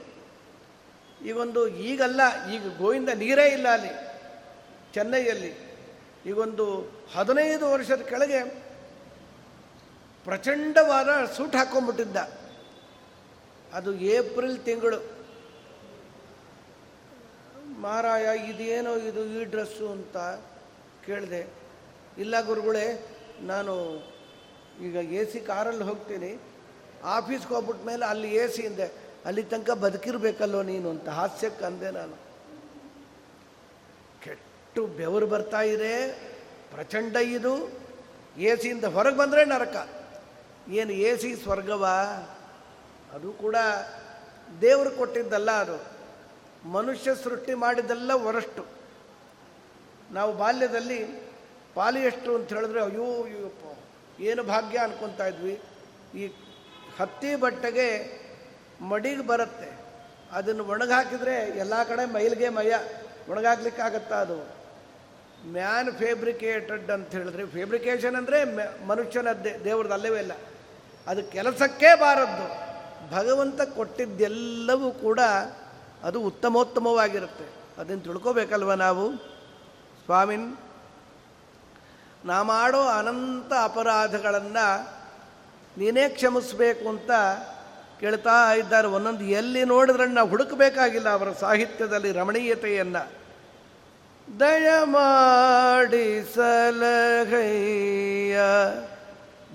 ಈಗೊಂದು ಈಗಲ್ಲ, ಈಗ ಗೋವಿಂದ ನೀರೇ ಇಲ್ಲ ಅಲ್ಲಿ, ಚೆನ್ನೈಯಲ್ಲಿ. ಈಗೊಂದು ಹದಿನೈದು ವರ್ಷದ ಕೆಳಗೆ ಪ್ರಚಂಡವಾದ ಸೂಟ್ ಹಾಕೊಂಡ್ಬಿಟ್ಟಿದ್ದ. ಅದು ಏಪ್ರಿಲ್ ತಿಂಗಳು. ಮಾರಾಯ, ಇದೇನೋ ಇದು ಈ ಡ್ರೆಸ್ಸು ಅಂತ ಕೇಳಿದೆ. ಇಲ್ಲ ಗುರುಗಳೇ, ನಾನು ಈಗ ಎ ಸಿ ಕಾರಲ್ಲಿ ಹೋಗ್ತೀನಿ. ಆಫೀಸ್ಗೆ ಹೋಗ್ಬಿಟ್ಟ ಮೇಲೆ ಅಲ್ಲಿ ಎ ಸಿ ಇಂದೆ, ಅಲ್ಲಿ ತನಕ ಬದುಕಿರ್ಬೇಕಲ್ಲೋ ನೀನು ಅಂತ ಹಾಸ್ಯಕ್ಕೆ ಅಂದೆ ನಾನು. ಕೆಟ್ಟು ಬೆವರು ಬರ್ತಾ ಇದೆ, ಪ್ರಚಂಡ ಇದು. ಎ ಸಿಯಿಂದ ಹೊರಗೆ ಬಂದರೆ ನರಕ. ಏನು ಎ ಸಿ ಸ್ವರ್ಗವ? ಅದು ಕೂಡ ದೇವರು ಕೊಟ್ಟಿದ್ದಲ್ಲ ಅದು. ಮನುಷ್ಯ ಸೃಷ್ಟಿ ಮಾಡಿದ್ದೆಲ್ಲ ವರಷ್ಟು. ನಾವು ಬಾಲ್ಯದಲ್ಲಿ ಪಾಲಿಯಷ್ಟು ಅಂತ ಹೇಳಿದ್ರೆ, ಅಯ್ಯೋ, ಅಯ್ಯಪ್ಪ, ಏನು ಭಾಗ್ಯ ಅನ್ಕೊತಾ ಇದ್ವಿ. ಈ ಹತ್ತಿ ಬಟ್ಟೆಗೆ ಮಡಿಗೆ ಬರುತ್ತೆ. ಅದನ್ನು ಒಣಗಾಕಿದ್ರೆ ಎಲ್ಲ ಕಡೆ ಮೈಲಿಗೆ ಮಯ. ಒಣಗಾಕ್ಲಿಕ್ಕಾಗತ್ತಾ ಅದು? ಮ್ಯಾನ್ ಫೇಬ್ರಿಕೇಟೆಡ್ ಅಂತ ಹೇಳಿದ್ರೆ, ಫೇಬ್ರಿಕೇಷನ್ ಅಂದರೆ ಮನುಷ್ಯನದ್ದೇ ದೇವ್ರದ್ದು ಅಲ್ಲವೇ ಇಲ್ಲ. ಅದು ಕೆಲಸಕ್ಕೇ ಬಾರದ್ದು. ಭಗವಂತ ಕೊಟ್ಟಿದ್ದೆಲ್ಲವೂ ಕೂಡ ಅದು ಉತ್ತಮೋತ್ತಮವಾಗಿರುತ್ತೆ. ಅದನ್ನು ತಿಳ್ಕೋಬೇಕಲ್ವ ನಾವು? ಸ್ವಾಮಿನ್, ನಾ ಮಾಡೋ ಅನಂತ ಅಪರಾಧಗಳನ್ನು ನೀನೇ ಕ್ಷಮಿಸಬೇಕು ಅಂತ ಕೇಳ್ತಾ ಇದ್ದಾರೆ. ಒಂದೊಂದು ಎಲ್ಲಿ ನೋಡಿದ್ರೆ ನಾವು ಹುಡುಕಬೇಕಾಗಿಲ್ಲ ಅವರ ಸಾಹಿತ್ಯದಲ್ಲಿ ರಮಣೀಯತೆಯನ್ನು. ದಯಮಾಡಿ ಸಲಹಯ್ಯ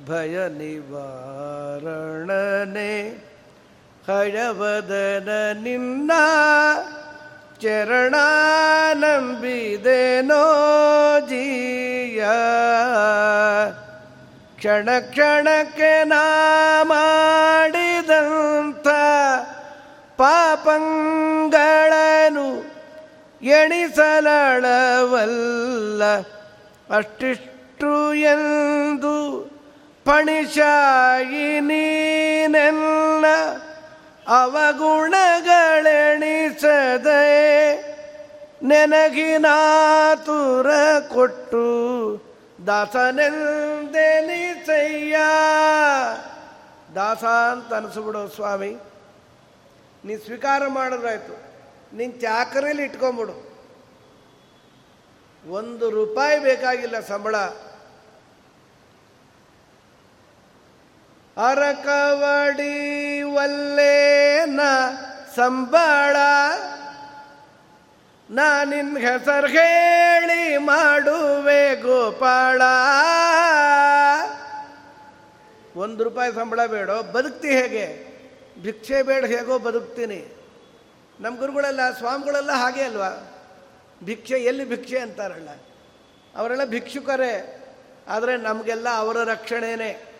ಭಯ ನಿವಾರಣನೆ ಹಯವದನ ನಿನ್ನ ಚರಣ ನಂಬಿದೆನೋ ಜೀಯ. ಕ್ಷಣ ಕ್ಷಣಕ್ಕೆ ನಾ ಮಾಡಿದಂಥ ಪಾಪಂಗಳನು ಎಣಿಸಲಳವಲ್ಲ. ಅಷ್ಟಿಷ್ಟು ಎಂದು ಪಣಿಶಾಯಿ ನೀನೆಲ್ಲ ಅವಗುಣಗಳೆಣಿಸದೆ ನೆನಗಿನಾತುರ ಕೊಟ್ಟು ದಾಸನೆಂದೆನಿಸಯ್ಯ ದಾಸ ಅಂತ ಅನಿಸ್ಬಿಡು ಸ್ವಾಮಿ. ನೀ ಸ್ವೀಕಾರ ಮಾಡಿದ್ರಾಯ್ತು. ನಿನ್ನ ಚಾಕರಿಲಿ ಇಟ್ಕೊಂಬಿಡು. ಒಂದು ರೂಪಾಯಿ ಬೇಕಾಗಿಲ್ಲ ಸಂಬಳ. ಅರಕವಡಿ ವಲ್ಲೇನ ಸಂಬಳ. ನಾ ನಿನ್ನ ಹೆಸರು ಹೇಳಿ ಮಾಡುವೆ ಗೋಪಾಳ. ಒಂದು ರೂಪಾಯಿ ಸಂಬಳ ಬೇಡ, ಬದುಕ್ತಿ ಹೇಗೆ? ಭಿಕ್ಷೆ ಬೇಡ, ಹೇಗೋ ಬದುಕ್ತೀನಿ. ನಮ್ಮ ಗುರುಗಳೆಲ್ಲ, ಸ್ವಾಮಿಗಳೆಲ್ಲ ಹಾಗೆ ಅಲ್ವಾ? ಭಿಕ್ಷೆ, ಎಲ್ಲಿ ಭಿಕ್ಷೆ ಅಂತಾರಲ್ಲ? ಅವರೆಲ್ಲ ಭಿಕ್ಷುಕರೇ. ಆದರೆ ನಮಗೆಲ್ಲ ಅವರ ರಕ್ಷಣೆನೇ.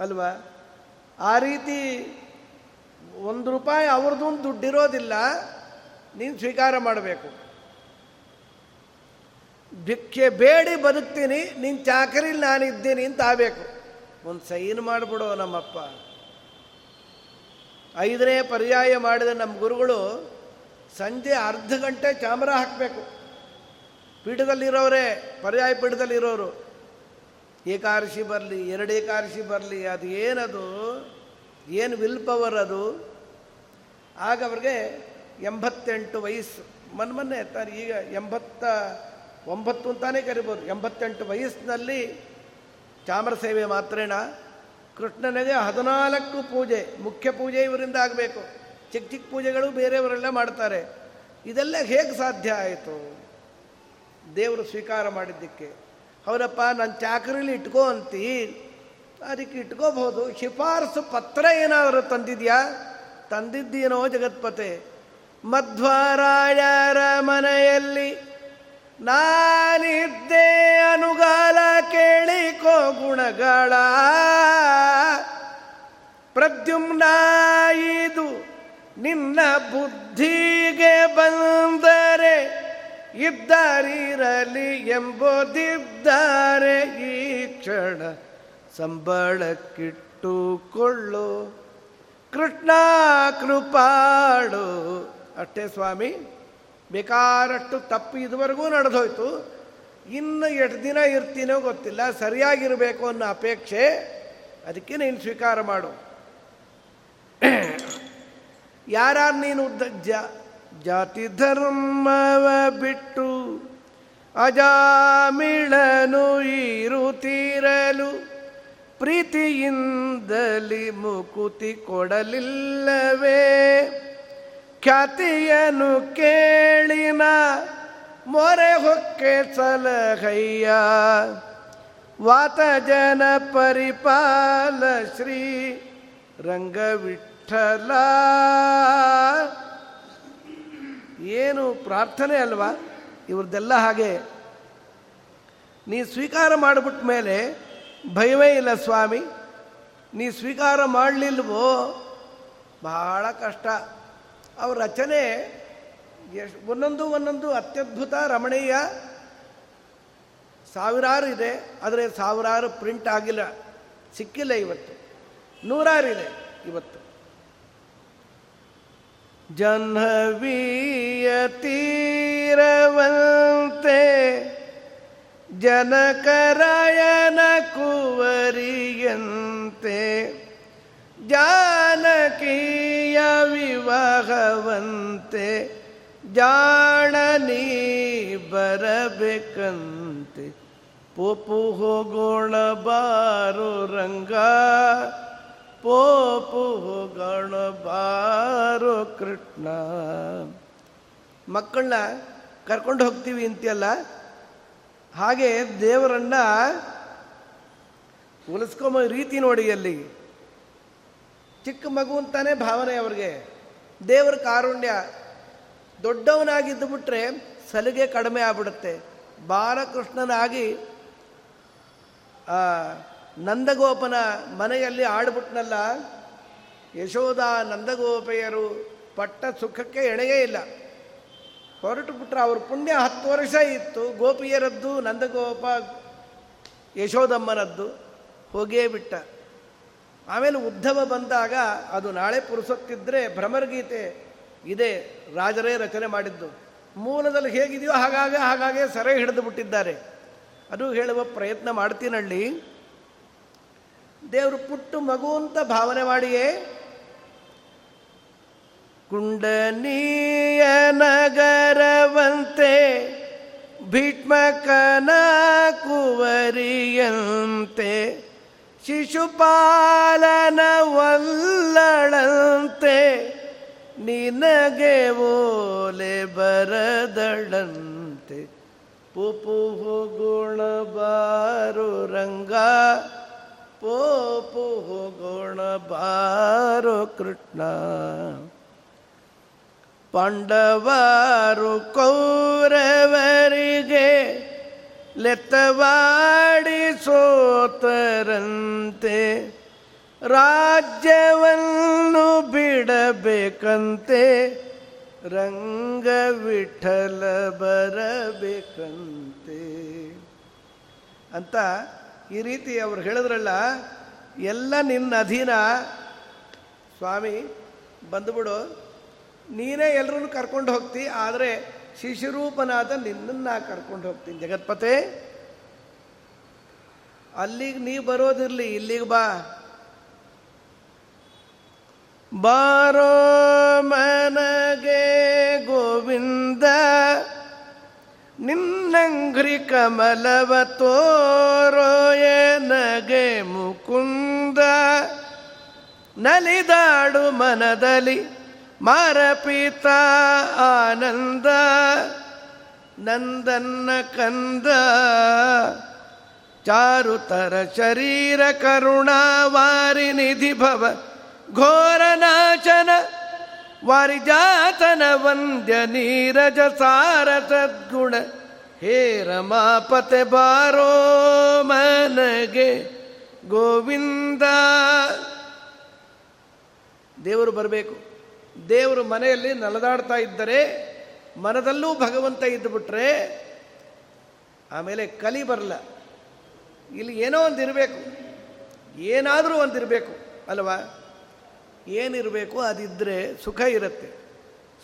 ಅಲ್ವಾ? ಆ ರೀತಿ ಒಂದು ರೂಪಾಯಿ ಅವ್ರದ್ದು ದುಡ್ಡಿರೋದಿಲ್ಲ, ನೀನು ಸ್ವೀಕಾರ ಮಾಡಬೇಕು. ಭಿಕ್ಷೆ ಬೇಡಿ ಬದುಕ್ತೀನಿ ನಿನ್ನ ಚಾಕರಿಲಿ ನಾನಿದ್ದೀನಿ ಅಂತ ಆಗಬೇಕು. ಒಂದು ಸೈನ್ ಮಾಡಿಬಿಡೋ ನಮ್ಮಪ್ಪ. ಐದನೇ ಪರ್ಯಾಯ ಮಾಡಿದ ನಮ್ಮ ಗುರುಗಳು ಸಂಜೆ ಅರ್ಧ ಗಂಟೆ ಚಾಮರ ಹಾಕಬೇಕು. ಪೀಠದಲ್ಲಿರೋರೇ, ಪರ್ಯಾಯ ಪೀಠದಲ್ಲಿರೋರು. ಏಕಾದಶಿ ಬರಲಿ, ಎರಡು ಬರಲಿ, ಅದು ಏನದು? ಏನು ವಿಲ್ ಪವರ್ ಅದು? ಆಗ ಅವ್ರಿಗೆ ಎಂಬತ್ತೆಂಟು ವಯಸ್ಸು. ಮೊನ್ನೆ ಮೊನ್ನೆ ತಾನು ಈಗ ಎಂಬತ್ತ ಒಂಬತ್ತು ಅಂತಾನೆ ಕರಿಬೋದು. ಎಂಬತ್ತೆಂಟು ವಯಸ್ಸಿನಲ್ಲಿ ಚಾಮರ ಸೇವೆ ಮಾತ್ರೇನ? ಕೃಷ್ಣನಿಗೆ ಹದಿನಾಲ್ಕು ಪೂಜೆ, ಮುಖ್ಯ ಪೂಜೆ ಇವರಿಂದ ಆಗಬೇಕು. ಚಿಕ್ಕ ಚಿಕ್ಕ ಪೂಜೆಗಳು ಬೇರೆಯವರೆಲ್ಲ ಮಾಡ್ತಾರೆ. ಇದೆಲ್ಲ ಹೇಗೆ ಸಾಧ್ಯ ಆಯಿತು? ದೇವರು ಸ್ವೀಕಾರ ಮಾಡಿದ್ದಕ್ಕೆ. ಹೌದಪ್ಪ ನನ್ನ ಚಾಕರಿಲಿ ಇಟ್ಕೋ ಅಂತಿ. ಅದಕ್ಕೆ ಇಟ್ಕೋಬಹುದು. ಶಿಫಾರಸು ಪತ್ರ ಏನಾದರೂ ತಂದಿದ್ಯಾ? ತಂದಿದ್ದೀನೋ ಜಗತ್ಪತೆ. ಮಧ್ವರಾಯರ ಮನೆಯಲ್ಲಿ ನಾನಿದ್ದೆ ಅನುಗಾಲ ಕೇಳಿಕೋ ಗುಣಗಳ. ಪ್ರದ್ಯುಮ್ನ ಇದು ನಿನ್ನ ಬುದ್ಧಿಗೆ ಬಂದರೆ ಇದ್ದಾರಿರಲಿ ಎಂಬುದಿದ್ದಾರೆ ಈ ಕ್ಷಣ ಸಂಬಳಕ್ಕಿಟ್ಟುಕೊಳ್ಳು. ಕೃಷ್ಣ ಕೃಪಾಳು. ಅಷ್ಟೇ ಸ್ವಾಮಿ ಬೇಕಾರಷ್ಟು ತಪ್ಪು ಇದುವರೆಗೂ ನಡೆದೋಯ್ತು. ಇನ್ನು ಎಷ್ಟು ದಿನ ಇರ್ತೀನೋ ಗೊತ್ತಿಲ್ಲ, ಸರಿಯಾಗಿರಬೇಕು ಅನ್ನೋ ಅಪೇಕ್ಷೆ ಅದಕ್ಕೆ ನೀನು ಸ್ವೀಕಾರ ಮಾಡು. ಯಾರು ನೀನು ಉದ್ದ ಜಾತಿ ಧರ್ಮವ ಬಿಟ್ಟು ಅಜಾಮಿಳನು ಇರುತ್ತಿರಲು ಪ್ರೀತಿಯಿಂದಲಿ ಮುಕುತಿ ಕೊಡಲಿಲ್ಲವೇ? ಖ್ಯಾತಿಯನು ಕೇಳಿನ ಮೊರೆ ಹೊಕ್ಕೆ ಸಲಹಯ್ಯ. ವಾತ ಜನ ಪರಿಪಾಲ ಶ್ರೀ ರಂಗವಿಠಲ. ವಿಠಲ ಏನು ಪ್ರಾರ್ಥನೆ ಅಲ್ವಾ? ಇವ್ರದ್ದೆಲ್ಲ ಹಾಗೆ. ನೀ ಸ್ವೀಕಾರ ಮಾಡಿಬಿಟ್ಟ ಮೇಲೆ ಭಯವೇ ಇಲ್ಲ ಸ್ವಾಮಿ. ನೀ ಸ್ವೀಕಾರ ಮಾಡಲಿಲ್ವೋ? ಬಹಳ ಕಷ್ಟ. ಅವ್ರ ರಚನೆ ಎಷ್ಟು ಒಂದೊಂದು ಒಂದೊಂದು ಅತ್ಯದ್ಭುತ ರಮಣೀಯ ಸಾವಿರಾರು ಇದೆ. ಆದರೆ ಸಾವಿರಾರು ಪ್ರಿಂಟ್ ಆಗಿಲ್ಲ. ಸಿಕ್ಕಿಲ್ಲ ಇವತ್ತು. ನೂರಾರು ಇದೆ ಇವತ್ತು. ಜಹ್ನವೀಯ ತೀರವಂತೆ ಜನಕರಾಯನ ಕುವರಿಯಂತೆ ಜಾನಕೀಯ ವಿವಾಹವಂತೆ ಜಾಣನೀ ಬರಬೇಕಂತೆ ಪೊಪು ಹೋಗೋಣ ಬಾರು ಪೋಪು ಗಣ ಬಾರು ಕೃಷ್ಣ. ಮಕ್ಕಳನ್ನ ಕರ್ಕೊಂಡು ಹೋಗ್ತೀವಿ ಅಂತೆಲ್ಲ ಹಾಗೆ ದೇವರನ್ನ ಉಲಿಸ್ಕೊಂಬ ರೀತಿ ನೋಡಿ ಅಲ್ಲಿ. ಚಿಕ್ಕ ಮಗು ಅಂತಾನೆ ಭಾವನೆ ಅವ್ರಿಗೆ. ದೇವರ ಕಾರುಣ್ಯ. ದೊಡ್ಡವನಾಗಿದ್ದು ಬಿಟ್ರೆ ಸಲಿಗೆ ಕಡಿಮೆ ಆಗ್ಬಿಡುತ್ತೆ. ಬಾಲಕೃಷ್ಣನಾಗಿ ನಂದಗೋಪನ ಮನೆಯಲ್ಲಿ ಆಡ್ಬಿಟ್ನಲ್ಲ ಯಶೋಧ ನಂದಗೋಪೆಯರು ಪಟ್ಟ ಸುಖಕ್ಕೆ ಎಣೆಯೇ ಇಲ್ಲ. ಹೊರಟು ಬಿಟ್ರೆ ಅವ್ರ ಪುಣ್ಯ ಹತ್ತು ವರ್ಷ ಇತ್ತು, ಗೋಪಿಯರದ್ದು ನಂದಗೋಪ, ಯಶೋದಮ್ಮನದ್ದು, ಹೋಗೇ ಬಿಟ್ಟ. ಆಮೇಲೆ ಉದ್ಧವ ಬಂದಾಗ ಅದು ನಾಳೆ ಪುರುಸೊತ್ತಿದ್ರೆ ಭ್ರಮರ್ಗೀತೆ ಇದೆ, ರಾಜರೇ ರಚನೆ ಮಾಡಿದ್ದು. ಮೂಲದಲ್ಲಿ ಹೇಗಿದೆಯೋ ಹಾಗಾಗೆ ಹಾಗಾಗೆ ಸೆರೆ ಹಿಡಿದು ಬಿಟ್ಟಿದ್ದಾರೆ. ಅದು ಹೇಳುವ ಪ್ರಯತ್ನ ಮಾಡ್ತೀನಳ್ಳಿ. ದೇವರು ಪುಟ್ಟು ಮಗು ಅಂತ ಭಾವನೆ ಮಾಡಿಯೇ, ಕುಂಡನೀಯ ನಗರವಂತೆ ಭೀಷ್ಮಕನ ಕುವರಿಯಂತೆ, ಶಿಶುಪಾಲನ ವಲ್ಲಳಂತೆ ನಿನಗೆ ಓಲೆ ಬರದಳಂತೆ. ಪುಪುಹು ಗುಣ ಬಾರು ರಂಗ ಪೋಪು ಗುಣ ಬಾರು ಕೃಷ್ಣ. ಪಾಂಡವಾರು ಕೌರವರಿಗೆ ಲೆತ್ತವಾಡಿ ಸೋತರಂತೆ ರಾಜ್ಯವನ್ನು ಬಿಡಬೇಕಂತೆ ರಂಗ ವಿಠಲ ಬರಬೇಕಂತೆ. ಅಂತ ಈ ರೀತಿ ಅವ್ರು ಹೇಳಿದ್ರಲ್ಲ, ಎಲ್ಲ ನಿನ್ನ ಅಧೀನ, ಸ್ವಾಮಿ, ಬಂದುಬಿಡು. ನೀನೇ ಎಲ್ಲರೂ ಕರ್ಕೊಂಡು ಹೋಗ್ತಿ, ಆದರೆ ಶಿಶುರೂಪನಾದ ನಿನ್ನನ್ನು ಕರ್ಕೊಂಡು ಹೋಗ್ತೀನಿ. ಜಗತ್ಪತೆ ಅಲ್ಲಿಗೆ ನೀ ಬರೋದಿರಲಿ, ಇಲ್ಲಿಗೆ ಬಾ. ಬಾರೋ ಮನಗೆ ಗೋವಿಂದ ನಿನ್ನಂಗ್ರಿ ಕಮಲವ ತೋರೋಯ ನಗೆ ಮುಕುಂದ? ನಲಿದಾಡು ಮನದಲ್ಲಿ ಮಾರಪೀತ ಆನಂದ, ನಂದನ್ನ ಕಂದ. ಚಾರುತರ ಶರೀರ ಕರುಣಾವಾರಿ ನಿಧಿ ಭವ ಘೋರನಾಚನ ವಾರಿಜಾತನ ವಂದ್ಯ ನೀರಜ ಸಾರ ಸದ್ಗುಣ. ಹೇ ರಮಾಪತೆ ಬಾರೋ ಮನಗೆ ಗೋವಿಂದ. ದೇವರು ಬರಬೇಕು. ದೇವರು ಮನೆಯಲ್ಲಿ ನಲದಾಡ್ತಾ ಇದ್ದರೆ ಮನದಲ್ಲೂ ಭಗವಂತ ಇದ್ದುಬಿಟ್ರೆ ಆಮೇಲೆ ಕಲಿ ಬರಲ್ಲ. ಇಲ್ಲಿ ಏನೋ ಒಂದು ಇರಬೇಕು. ಏನಾದರೂ ಒಂದಿರಬೇಕು ಅಲ್ವಾ? ಏನಿರಬೇಕು ಅದಿದ್ದರೆ ಸುಖ ಇರುತ್ತೆ.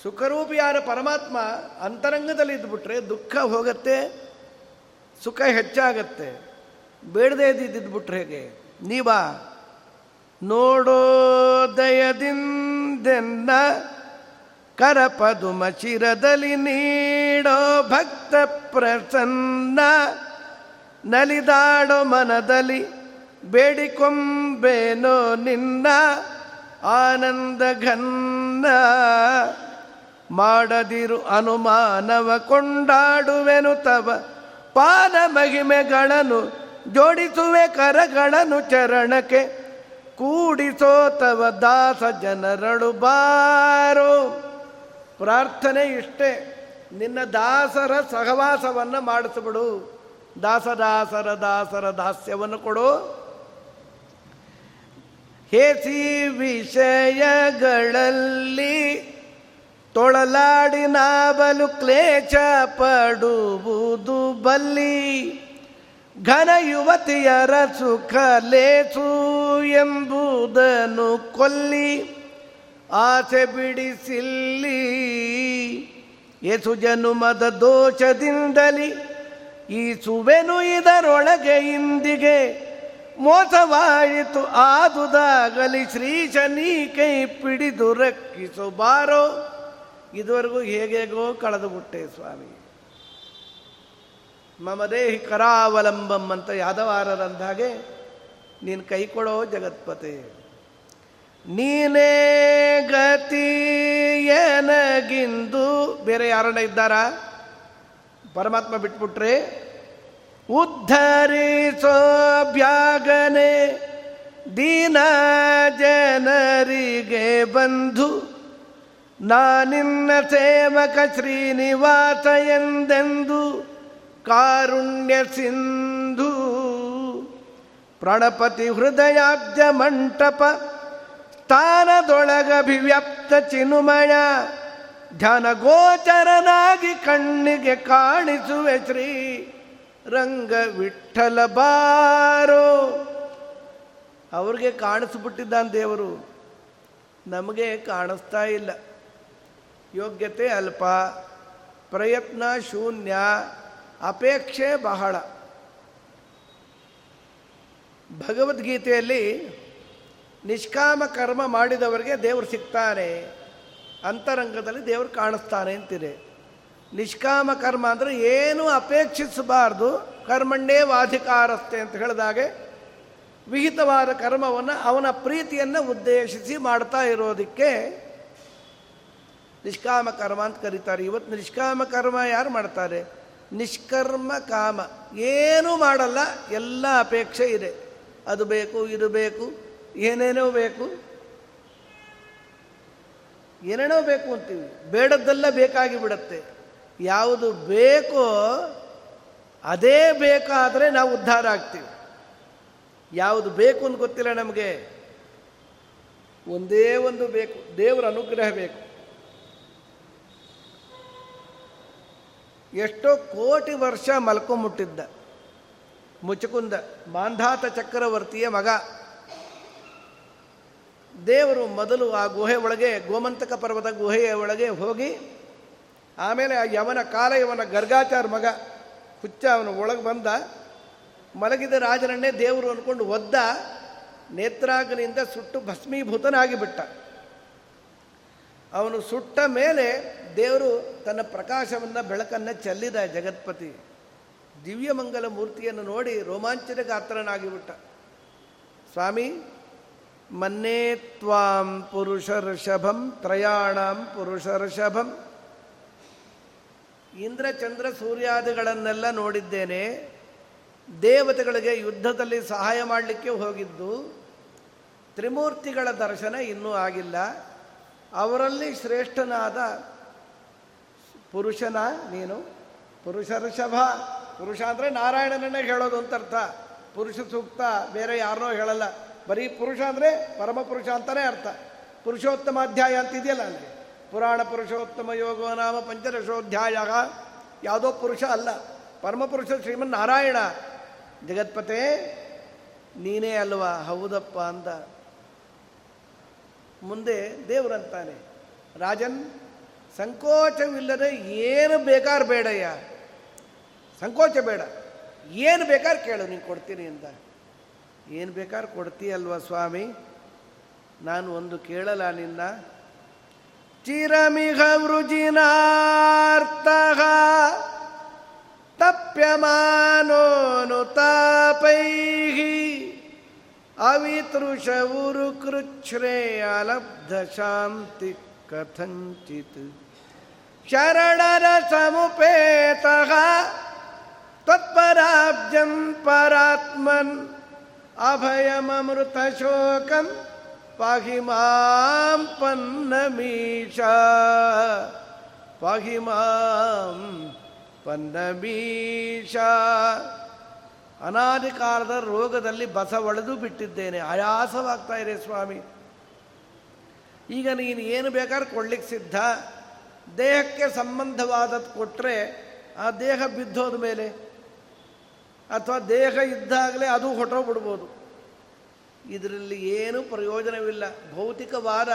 ಸುಖರೂಪಿಯಾದ ಪರಮಾತ್ಮ ಅಂತರಂಗದಲ್ಲಿ ಇದ್ದುಬಿಟ್ರೆ ದುಃಖ ಹೋಗತ್ತೆ, ಸುಖ ಹೆಚ್ಚಾಗತ್ತೆ. ಬೇಡದೇ ಇದ್ದಿದ್ದುಬಿಟ್ರೆ ಹೇಗೆ? ನೀವಾ? ನೋಡೋದಯದಿಂದೆನ್ನ ಕರಪದುಮ ಚಿರದಲ್ಲಿ ನೀಡೋ ಭಕ್ತ ಪ್ರಸನ್ನ ನಲಿದಾಡೋ ಮನದಲ್ಲಿ ಬೇಡಿಕೊಂಬೇನೋ ನಿನ್ನ ಆನಂದ ಘನ್ನ. ಮಾಡದಿರು ಅನುಮಾನವ ಕೊಂಡಾಡುವೆನು ತವ ಪಾನ ಮಹಿಮೆಗಳನ್ನು ಜೋಡಿಸುವೆ ಕರಗಳನ್ನು ಚರಣಕ್ಕೆ ಕೂಡಿಸೋ ತವ ದಾಸ ಜನರಳು ಬಾರೋ. ಪ್ರಾರ್ಥನೆ ಇಷ್ಟೇ. ನಿನ್ನ ದಾಸರ ಸಹವಾಸವನ್ನು ಮಾಡಿಸ್ಬಿಡು. ದಾಸದಾಸರ ದಾಸರ ದಾಸ್ಯವನ್ನು ಕೊಡು. ಹೇಸಿ ವಿಷಯಗಳಲ್ಲಿ ತೊಳಲಾಡಿ ಬಲು ಕ್ಲೇಚ ಪಡುವುದು ಬಲ್ಲಿ. ಘನ ಯುವತಿಯರ ಸುಖ ಲೇಸು ಎಂಬುದನ್ನು ಕೊಲ್ಲಿ. ಆಸೆ ಬಿಡಿಸಿಲ್ಲಿ. ಯೇಸು ಜನುಮದ ದೋಷದಿಂದಲಿ ಈ ಸುವೆನು ಇದರೊಳಗೆ ಇಂದಿಗೆ. ಮೋಸವಾಯಿತು ಆದುದಾಗಲಿ ಶ್ರೀಶನಿ ಕೈ ಪಿಡಿದು ರಕ್ಷಿಸಬಾರೋ ಇದುವರೆಗೂ ಹೇಗೇಗೋ ಕಳೆದು ಬಿಟ್ಟೆ ಸ್ವಾಮಿ. ಮಮದೇಹಿ ಕರಾವಲಂಬಂ ಅಂತ ಯಾದವಾರರಂದಾಗೆ ನೀನು ಕೈ ಕೊಡೋ ಜಗತ್ಪತೆ. ನೀನೇ ಗತಿ ಗತಿಯನಗಿಂದು ಬೇರೆ ಯಾರನ್ನ ಇದ್ದಾರಾ? ಪರಮಾತ್ಮ ಬಿಟ್ಬಿಟ್ರೆ ಉದ್ಧರಿಸೋ ಬ್ಯಾಗನೆ ದೀನ ಜನರಿಗೆ ಬಂಧು ನಾನಿನ್ನ ಸೇವಕ ಶ್ರೀನಿವಾಸ ಎಂದೆಂದು ಕಾರುಣ್ಯ ಸಿಂಧು. ಪ್ರಣಪತಿ ಹೃದಯಾಬ್ಜ ಮಂಟಪ ಸ್ಥಾನದೊಳಗಭಿವ್ಯಕ್ತ ಚಿನುಮಯ ಧ್ಯಾನ ಗೋಚರನಾಗಿ ಕಣ್ಣಿಗೆ ಕಾಣಿಸುವೆ ಶ್ರೀ ರಂಗ ವಿಠಲ ಬಾರೋ. ಅವ್ರಿಗೆ ಕಾಣಿಸ್ಬಿಟ್ಟಿದ್ದಾನೆ ದೇವರು. ನಮಗೆ ಕಾಣಿಸ್ತಾ ಇಲ್ಲ. ಯೋಗ್ಯತೆ ಅಲ್ಪ, ಪ್ರಯತ್ನ ಶೂನ್ಯ, ಅಪೇಕ್ಷೆ ಬಹಳ. ಭಗವದ್ಗೀತೆಯಲ್ಲಿ ನಿಷ್ಕಾಮ ಕರ್ಮ ಮಾಡಿದವರಿಗೆ ದೇವರು ಸಿಗ್ತಾನೆ, ಅಂತರಂಗದಲ್ಲಿ ದೇವರು ಕಾಣಿಸ್ತಾನೆ ಅಂತಿದೆ. ನಿಷ್ಕಾಮ ಕರ್ಮ ಅಂದರೆ ಏನು ಅಪೇಕ್ಷಿಸಬಾರ್ದು, ಕರ್ಮಣ್ಣೇ ವಾಧಿಕಾರಸ್ತೆ ಅಂತ ಹೇಳಿದಾಗೆ ವಿಹಿತವಾದ ಕರ್ಮವನ್ನು ಅವನ ಪ್ರೀತಿಯನ್ನು ಉದ್ದೇಶಿಸಿ ಮಾಡ್ತಾ ಇರೋದಕ್ಕೆ ನಿಷ್ಕಾಮ ಕರ್ಮ ಅಂತ ಕರೀತಾರೆ. ಇವತ್ತು ನಿಷ್ಕಾಮ ಕರ್ಮ ಯಾರು ಮಾಡ್ತಾರೆ? ನಿಷ್ಕರ್ಮ ಕಾಮ. ಏನೂ ಮಾಡಲ್ಲ, ಎಲ್ಲ ಅಪೇಕ್ಷೆ ಇದೆ. ಅದು ಬೇಕು, ಇದು ಬೇಕು, ಏನೇನೋ ಬೇಕು. ಏನೇನೋ ಬೇಕು ಅಂತೀವಿ. ಬೇಡದ್ದೆಲ್ಲ ಬೇಕಾಗಿ ಬಿಡತ್ತೆ. ಯಾವುದು ಬೇಕೋ ಅದೇ ಬೇಕಾದರೆ ನಾವು ಉದ್ಧಾರ ಆಗ್ತೀವಿ. ಯಾವುದು ಬೇಕು ಅಂತ ಗೊತ್ತಿಲ್ಲ ನಮಗೆ. ಒಂದೇ ಒಂದು ಬೇಕು. ದೇವರ ಅನುಗ್ರಹ ಬೇಕು. ಎಷ್ಟೋ ಕೋಟಿ ವರ್ಷ ಮಲ್ಕೊಂಬಿಟ್ಟಿದ್ದ. ಮುಚುಕುಂದ, ಮಾಂಧಾತ ಚಕ್ರವರ್ತಿಯ ಮಗ. ದೇವರು ಮೊದಲು ಆ ಗುಹೆ ಒಳಗೆ, ಗೋಮಂತಕ ಪರ್ವತ ಗುಹೆಯ ಒಳಗೆ ಹೋಗಿ, ಆಮೇಲೆ ಆ ಯವನ ಕಾಲ ಯವನ ಗರ್ಗಾಚಾರ ಮಗ ಹುಚ್ಚ ಅವನು ಒಳಗೆ ಬಂದ. ಮಲಗಿದ ರಾಜನನ್ನೇ ದೇವರು ಅಂದ್ಕೊಂಡು ಒದ್ದ, ನೇತ್ರಾಗ್ನಿಯಿಂದ ಸುಟ್ಟು ಭಸ್ಮೀಭೂತನಾಗಿ ಬಿಟ್ಟ ಅವನು ಸುಟ್ಟ ಮೇಲೆ ದೇವರು ತನ್ನ ಪ್ರಕಾಶವನ್ನು ಬೆಳಕನ್ನು ಚೆಲ್ಲಿದ ಜಗತ್ಪತಿ. ದಿವ್ಯಮಂಗಲ ಮೂರ್ತಿಯನ್ನು ನೋಡಿ ರೋಮಾಂಚನ ಗಾತ್ರನಾಗಿಬಿಟ್ಟ. ಸ್ವಾಮಿ, ಮನ್ನೇ ತ್ವಾಂ ಪುರುಷರ್ಷಭಂ ತ್ರಯಾಣಂ ಪುರುಷರ್ಷಭಂ ಇಂದ್ರ ಚಂದ್ರ ಸೂರ್ಯಾದಿಗಳನ್ನೆಲ್ಲ ನೋಡಿದ್ದೇನೆ. ದೇವತೆಗಳಿಗೆ ಯುದ್ಧದಲ್ಲಿ ಸಹಾಯ ಮಾಡಲಿಕ್ಕೆ ಹೋಗಿದ್ದು. ತ್ರಿಮೂರ್ತಿಗಳ ದರ್ಶನ ಇನ್ನೂ ಆಗಿಲ್ಲ. ಅವರಲ್ಲಿ ಶ್ರೇಷ್ಠನಾದ ಪುರುಷನ ನೀನು. ಪುರುಷ ಋಷಭ ಪುರುಷ ಅಂದರೆ ನಾರಾಯಣನನ್ನೇ ಹೇಳೋದು ಅಂತ ಅರ್ಥ. ಪುರುಷ ಸೂಕ್ತ, ಬೇರೆ ಯಾರನ್ನೋ ಹೇಳಲ್ಲ. ಬರೀ ಪುರುಷ ಅಂದರೆ ಪರಮಪುರುಷ ಅಂತಲೇ ಅರ್ಥ. ಪುರುಷೋತ್ತಮ ಅಧ್ಯಾಯ ಅಂತಿದೆಯಲ್ಲ ಅಲ್ಲಿ? ಪುರಾಣ ಪುರುಷೋತ್ತಮ ಯೋಗೋ ನಾಮ ಪಂಚದಶೋಧ್ಯಾಯ. ಯಾವುದೋ ಪುರುಷ ಅಲ್ಲ. ಪರಮಪುರುಷ ಶ್ರೀಮನ್ ನಾರಾಯಣ ಜಗತ್ಪತೆ ನೀನೇ ಅಲ್ವಾ? ಹೌದಪ್ಪ ಅಂತ ಮುಂದೆ ದೇವರಂತಾನೆ. ರಾಜನ್, ಸಂಕೋಚವಿಲ್ಲದೆ ಏನು ಬೇಕಾದ್ರೆ ಬೇಡಯ್ಯ. ಸಂಕೋಚ ಬೇಡ. ಏನು ಬೇಕಾದ್ರೆ ಕೇಳು, ನೀನು ಕೊಡ್ತೀನಿ ಅಂತ. ಏನು ಬೇಕಾದ್ರೆ ಕೊಡ್ತೀಯಲ್ವ ಸ್ವಾಮಿ? ನಾನು ಒಂದು ಕೇಳಲ್ಲ ನಿನ್ನ. ಚಿರಮಿಹ ವೃಜಿನಾರ್ಥ ತಪ್ಯಮಾನೋನು ತಾಪೈ ಅವಿತೃಷವುರು ಕೃಚ್ಛ್ರೇಯಲಬ್ಧ ಶಾಂತಿ ಕಥಂಚಿತ್. ಶರಣರ ಸಮುಪೇತಃ ತತ್ಪರಾಬ್ಜಂ ಪರಾತ್ಮನ್ ಅಭಯಮೃತ ಶೋಕಂ ಪಾಹಿ ಮಾಂ ಪನ್ನಮೀಶ ಪಾಹಿ ಮಾಂ ಪನ್ನಮೀಶ ಅನಾದಿ ಕಾಲದ ರೋಗದಲ್ಲಿ ಬಸ ಒಳೆದು ಬಿಟ್ಟಿದ್ದೇನೆ. ಆಯಾಸವಾಗ್ತಾ ಇದೆ ಸ್ವಾಮಿ. ಈಗ ನೀನು ಏನು ಬೇಕಾದ್ರೂ ಕೊಡ್ಲಿಕ್ಕೆ ಸಿದ್ಧ? ದೇಹಕ್ಕೆ ಸಂಬಂಧವಾದದ್ದು ಕೊಟ್ಟರೆ ಆ ದೇಹ ಬಿದ್ದೋದ ಮೇಲೆ ಅಥವಾ ದೇಹ ಇದ್ದಾಗಲೇ ಅದು ಹೊಟ್ಟೋಗ್ಬಿಡ್ಬೋದು ಇದರಲ್ಲಿ ಏನು ಪ್ರಯೋಜನವಿಲ್ಲ. ಭೌತಿಕವಾದ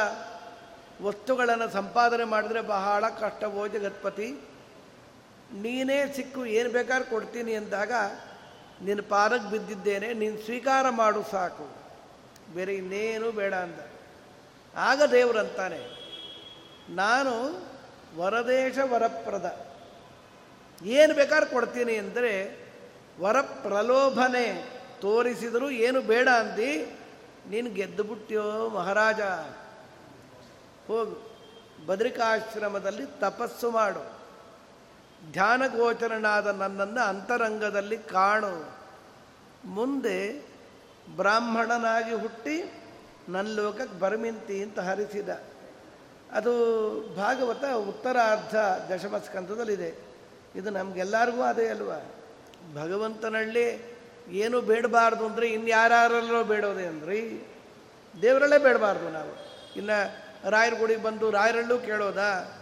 ವಸ್ತುಗಳನ್ನು ಸಂಪಾದನೆ ಮಾಡಿದ್ರೆ ಬಹಳ ಕಷ್ಟವೋ ಜಗತ್ಪತಿ? ನೀನೇ ಸಿಕ್ಕು, ಏನು ಬೇಕಾದ್ರೂ ಕೊಡ್ತೀನಿ ಅಂದಾಗ ನಿನ್ನ ಪಾದಕ್ಕೆ ಬಿದ್ದಿದ್ದೇನೆ, ನೀನು ಸ್ವೀಕಾರ ಮಾಡು ಸಾಕು. ಬೇರೆ ಇನ್ನೇನು ಬೇಡ ಅಂತ ಆಗ ದೇವರಂತಾನೆ ನಾನು ವರದೇಶ ವರಪ್ರದ, ಏನು ಬೇಕಾದ್ರೆ ಕೊಡ್ತೀನಿ ಅಂದರೆ ವರ ಪ್ರಲೋಭನೆ ತೋರಿಸಿದರೂ ಏನು ಬೇಡ ಅಂದಿ, ನೀನು ಗೆದ್ದು ಬಿಟ್ಟಿಯೋ ಮಹಾರಾಜ. ಹೋಗು, ಬದ್ರಿಕಾಶ್ರಮದಲ್ಲಿ ತಪಸ್ಸು ಮಾಡು. ಧ್ಯಾನಗೋಚರನಾದ ನನ್ನನ್ನು ಅಂತರಂಗದಲ್ಲಿ ಕಾಣು. ಮುಂದೆ ಬ್ರಾಹ್ಮಣನಾಗಿ ಹುಟ್ಟಿ ನನ್ನ ಲೋಕಕ್ಕೆ ಬರಮಿಂತಿ ಅಂತ ಹರಿಸಿದ. ಅದು ಭಾಗವತ ಉತ್ತರಾರ್ಧ ದಶಮಸ್ಕಂಧದಲ್ಲಿದೆ ಇದು ನಮಗೆಲ್ಲರಿಗೂ ಅದೇ ಅಲ್ವಾ? ಭಗವಂತನಲ್ಲಿ ಏನು ಬೇಡಬಾರ್ದು ಅಂದರೆ ಇನ್ಯಾರಲ್ಲೋ ಬೇಡೋದೆ ಅಂದ್ರಿ? ದೇವರಲ್ಲೇ ಬೇಡಬಾರ್ದು ನಾವು. ಇನ್ನು ರಾಯರ ಗುಡಿಗೆ ಬಂದು ರಾಯರಲ್ಲೂ ಕೇಳೋದಾ?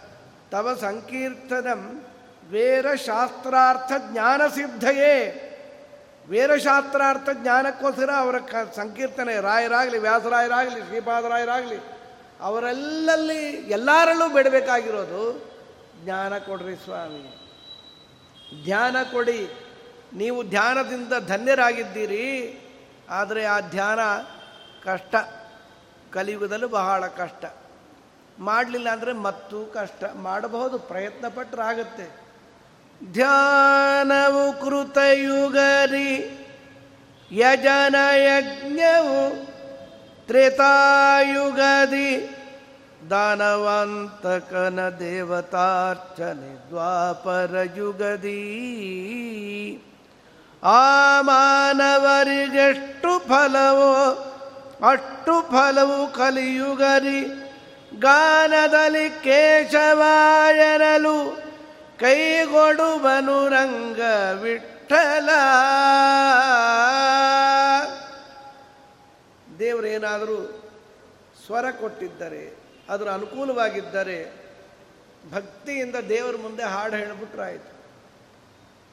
ತವ ಸಂಕೀರ್ತನಂ ವೇರಶಾಸ್ತ್ರಾರ್ಥ ಜ್ಞಾನ ಸಿದ್ಧಯೇ. ವೇರಶಾಸ್ತ್ರಾರ್ಥ ಜ್ಞಾನಕ್ಕೋಸ್ಕರ ಅವರ ಕ ಸಂಕೀರ್ತನೆ, ರಾಯರಾಗಲಿ, ವ್ಯಾಸರಾಯರಾಗಲಿ, ಶ್ರೀಪಾದರಾಯರಾಗಲಿ, ಅವರೆಲ್ಲಲ್ಲಿ ಎಲ್ಲರಲ್ಲೂ ಬಿಡಬೇಕಾಗಿರೋದು ಜ್ಞಾನ ಕೊಡ್ರಿ ಸ್ವಾಮಿ. ಧ್ಯಾನ ಕೊಡಿ. ನೀವು ಧ್ಯಾನದಿಂದ ಧನ್ಯರಾಗಿದ್ದೀರಿ. ಆದರೆ ಆ ಧ್ಯಾನ ಕಷ್ಟ. ಕಲಿಯುಗದಲ್ಲೂ ಬಹಳ ಕಷ್ಟ. ಮಾಡಲಿಲ್ಲ ಅಂದರೆ ಮತ್ತೂ ಕಷ್ಟ. ಮಾಡಬಹುದು ಪ್ರಯತ್ನ ಪಟ್ಟರಾಗತ್ತೆ ಧ್ಯಾನವು ಕೃತಯುಗರಿ ಯಜನ ಯಜ್ಞವು ತ್ರೇತಾಯುಗದಿ, ದಾನವಂತಕನ ದೇವತಾರ್ಚನೆ ದ್ವಾಪರ ಯುಗದಿ. ಆ ಮಾನವರಿಗೆಷ್ಟು ಫಲವೋ, ಅಷ್ಟು ಫಲವು ಕಲಿಯುಗರಿ. ಗಾನದಲ್ಲಿ ಕೇಶವಾಯನಲು ಕೈಗೊಡುವನು ರಂಗ ವಿಠಲ ದೇವರೇನಾದರೂ ಸ್ವರ ಕೊಟ್ಟಿದ್ದರೆ, ಅದರ ಅನುಕೂಲವಾಗಿದ್ದರೆ ಭಕ್ತಿಯಿಂದ ದೇವರ ಮುಂದೆ ಹಾಡು ಹೇಳಿಬಿಟ್ರಾಯಿತು.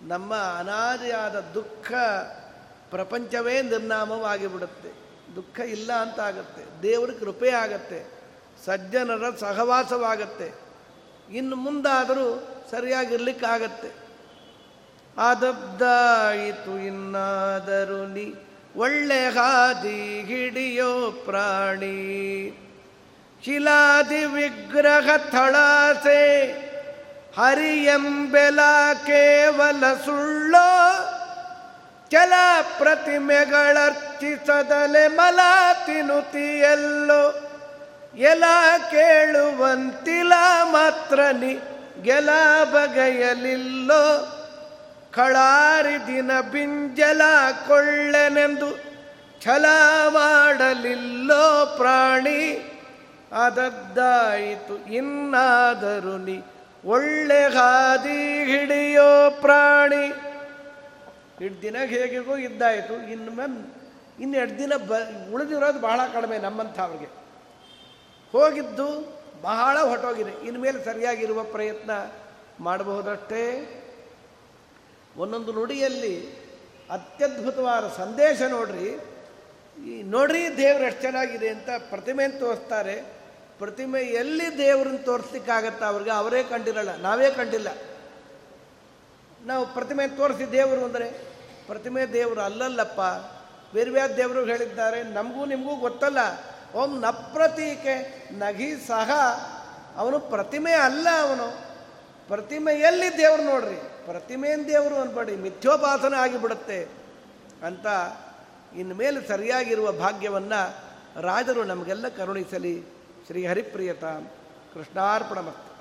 ನಮ್ಮ ಅನಾದಿಯಾದ ದುಃಖ ಪ್ರಪಂಚವೇ ನಿರ್ನಾಮವಾಗಿ ಬಿಡುತ್ತೆ ದುಃಖ ಇಲ್ಲ ಅಂತ ಆಗುತ್ತೆ ದೇವರ ಕೃಪೆ ಆಗತ್ತೆ. ಸಜ್ಜನರ ಸಹವಾಸವಾಗತ್ತೆ. ಇನ್ನು ಮುಂದಾದರೂ ಸರಿಯಾಗಿರ್ಲಿಕ್ಕಾಗತ್ತೆ. ಆದಬ್ದಾಯಿತು ಇನ್ನಾದರೂ ನೀ ಒಳ್ಳೆ ಹಾದಿ ಹಿಡಿಯೋ ಪ್ರಾಣಿ. ಶಿಲಾದಿ ವಿಗ್ರಹ ಥಳಾಸೆ ಹರಿಯಂಬೆಲ ಕೇವಲ ಸುಳ್ಳೋ, ಕೆಲ ಪ್ರತಿಮೆಗಳರ್ಚಿಸದಲೆ ಮಲ ತಿನ್ನುತಿಯಲ್ಲೋ ಎಲ್ಲ ಕೇಳುವಂತಿಲ್ಲ ಮಾತ್ರ ನಿ ಗೆಲ ಬಗೆಯಲಿಲ್ಲೋ ಕಳಾರಿ ದಿನ ಬಿಂಜಲ ಕೊಳ್ಳೆನೆಂದು ಛಲ ಮಾಡಲಿಲ್ಲೋ ಪ್ರಾಣಿ, ಅದದ್ದಾಯಿತು ಇನ್ನಾದರೂ ನೀ ಒಳ್ಳೆ ಹಾದಿ ಹಿಡಿಯೋ ಪ್ರಾಣಿ. ಎರಡು ದಿನ ಹೇಗೆಗೂ ಇದ್ದಾಯಿತು, ಇನ್ನು ಮ್ಯಾಮ್ ಇನ್ನೆರಡು ದಿನ ಬ ಉಳಿದಿರೋದು ಬಹಳ ಕಡಿಮೆ ನಮ್ಮಂಥವ್ರಿಗೆ. ಹೋಗಿದ್ದು ಬಹಳ ಹೊಟ್ಟೋಗಿದೆ ಇನ್ಮೇಲೆ ಸರಿಯಾಗಿರುವ ಪ್ರಯತ್ನ ಮಾಡಬಹುದಷ್ಟೇ? ಒಂದೊಂದು ನುಡಿಯಲ್ಲಿ ಅತ್ಯದ್ಭುತವಾದ ಸಂದೇಶ ನೋಡ್ರಿ. ಈ ನೋಡ್ರಿ ದೇವ್ರು ಎಷ್ಟು ಚೆನ್ನಾಗಿದೆ ಅಂತ ಪ್ರತಿಮೆಯನ್ನು ತೋರಿಸ್ತಾರೆ. ಪ್ರತಿಮೆ ಎಲ್ಲಿ ದೇವ್ರನ್ನ ತೋರಿಸ್ಲಿಕ್ಕಾಗತ್ತ? ಅವ್ರಿಗೆ ಅವರೇ ಕಂಡಿರಲ್ಲ, ನಾವೇ ಕಂಡಿಲ್ಲ. ನಾವು ಪ್ರತಿಮೆ ತೋರಿಸಿ ದೇವರು ಅಂದರೆ, ಪ್ರತಿಮೆ ದೇವರು ಅಲ್ಲಲ್ಲಪ್ಪ. ಬೇರೆ ಬೇರೆ ದೇವರು ಹೇಳಿದ್ದಾರೆ, ನಮಗೂ ನಿಮಗೂ ಗೊತ್ತಲ್ಲ. ಓಂ ಪ್ರತೀಕೆ ನಗಿ ಸಹ. ಅವನು ಪ್ರತಿಮೆ ಅಲ್ಲ ಅವನು. ಪ್ರತಿಮೆಯಲ್ಲಿ ದೇವರು ನೋಡ್ರಿ. ಪ್ರತಿಮೆಯನ್ ದೇವರು ಅನ್ಬೇಡಿ, ಮಿಥ್ಯೋಪಾಸನ ಆಗಿಬಿಡುತ್ತೆ ಅಂತ ಇನ್ಮೇಲೆ ಸರಿಯಾಗಿರುವ ಭಾಗ್ಯವನ್ನು ರಾಜರು ನಮಗೆಲ್ಲ ಕರುಣಿಸಲಿ. ಶ್ರೀ ಹರಿಪ್ರಿಯತ. ಕೃಷ್ಣಾರ್ಪಣ ಮತ್ತು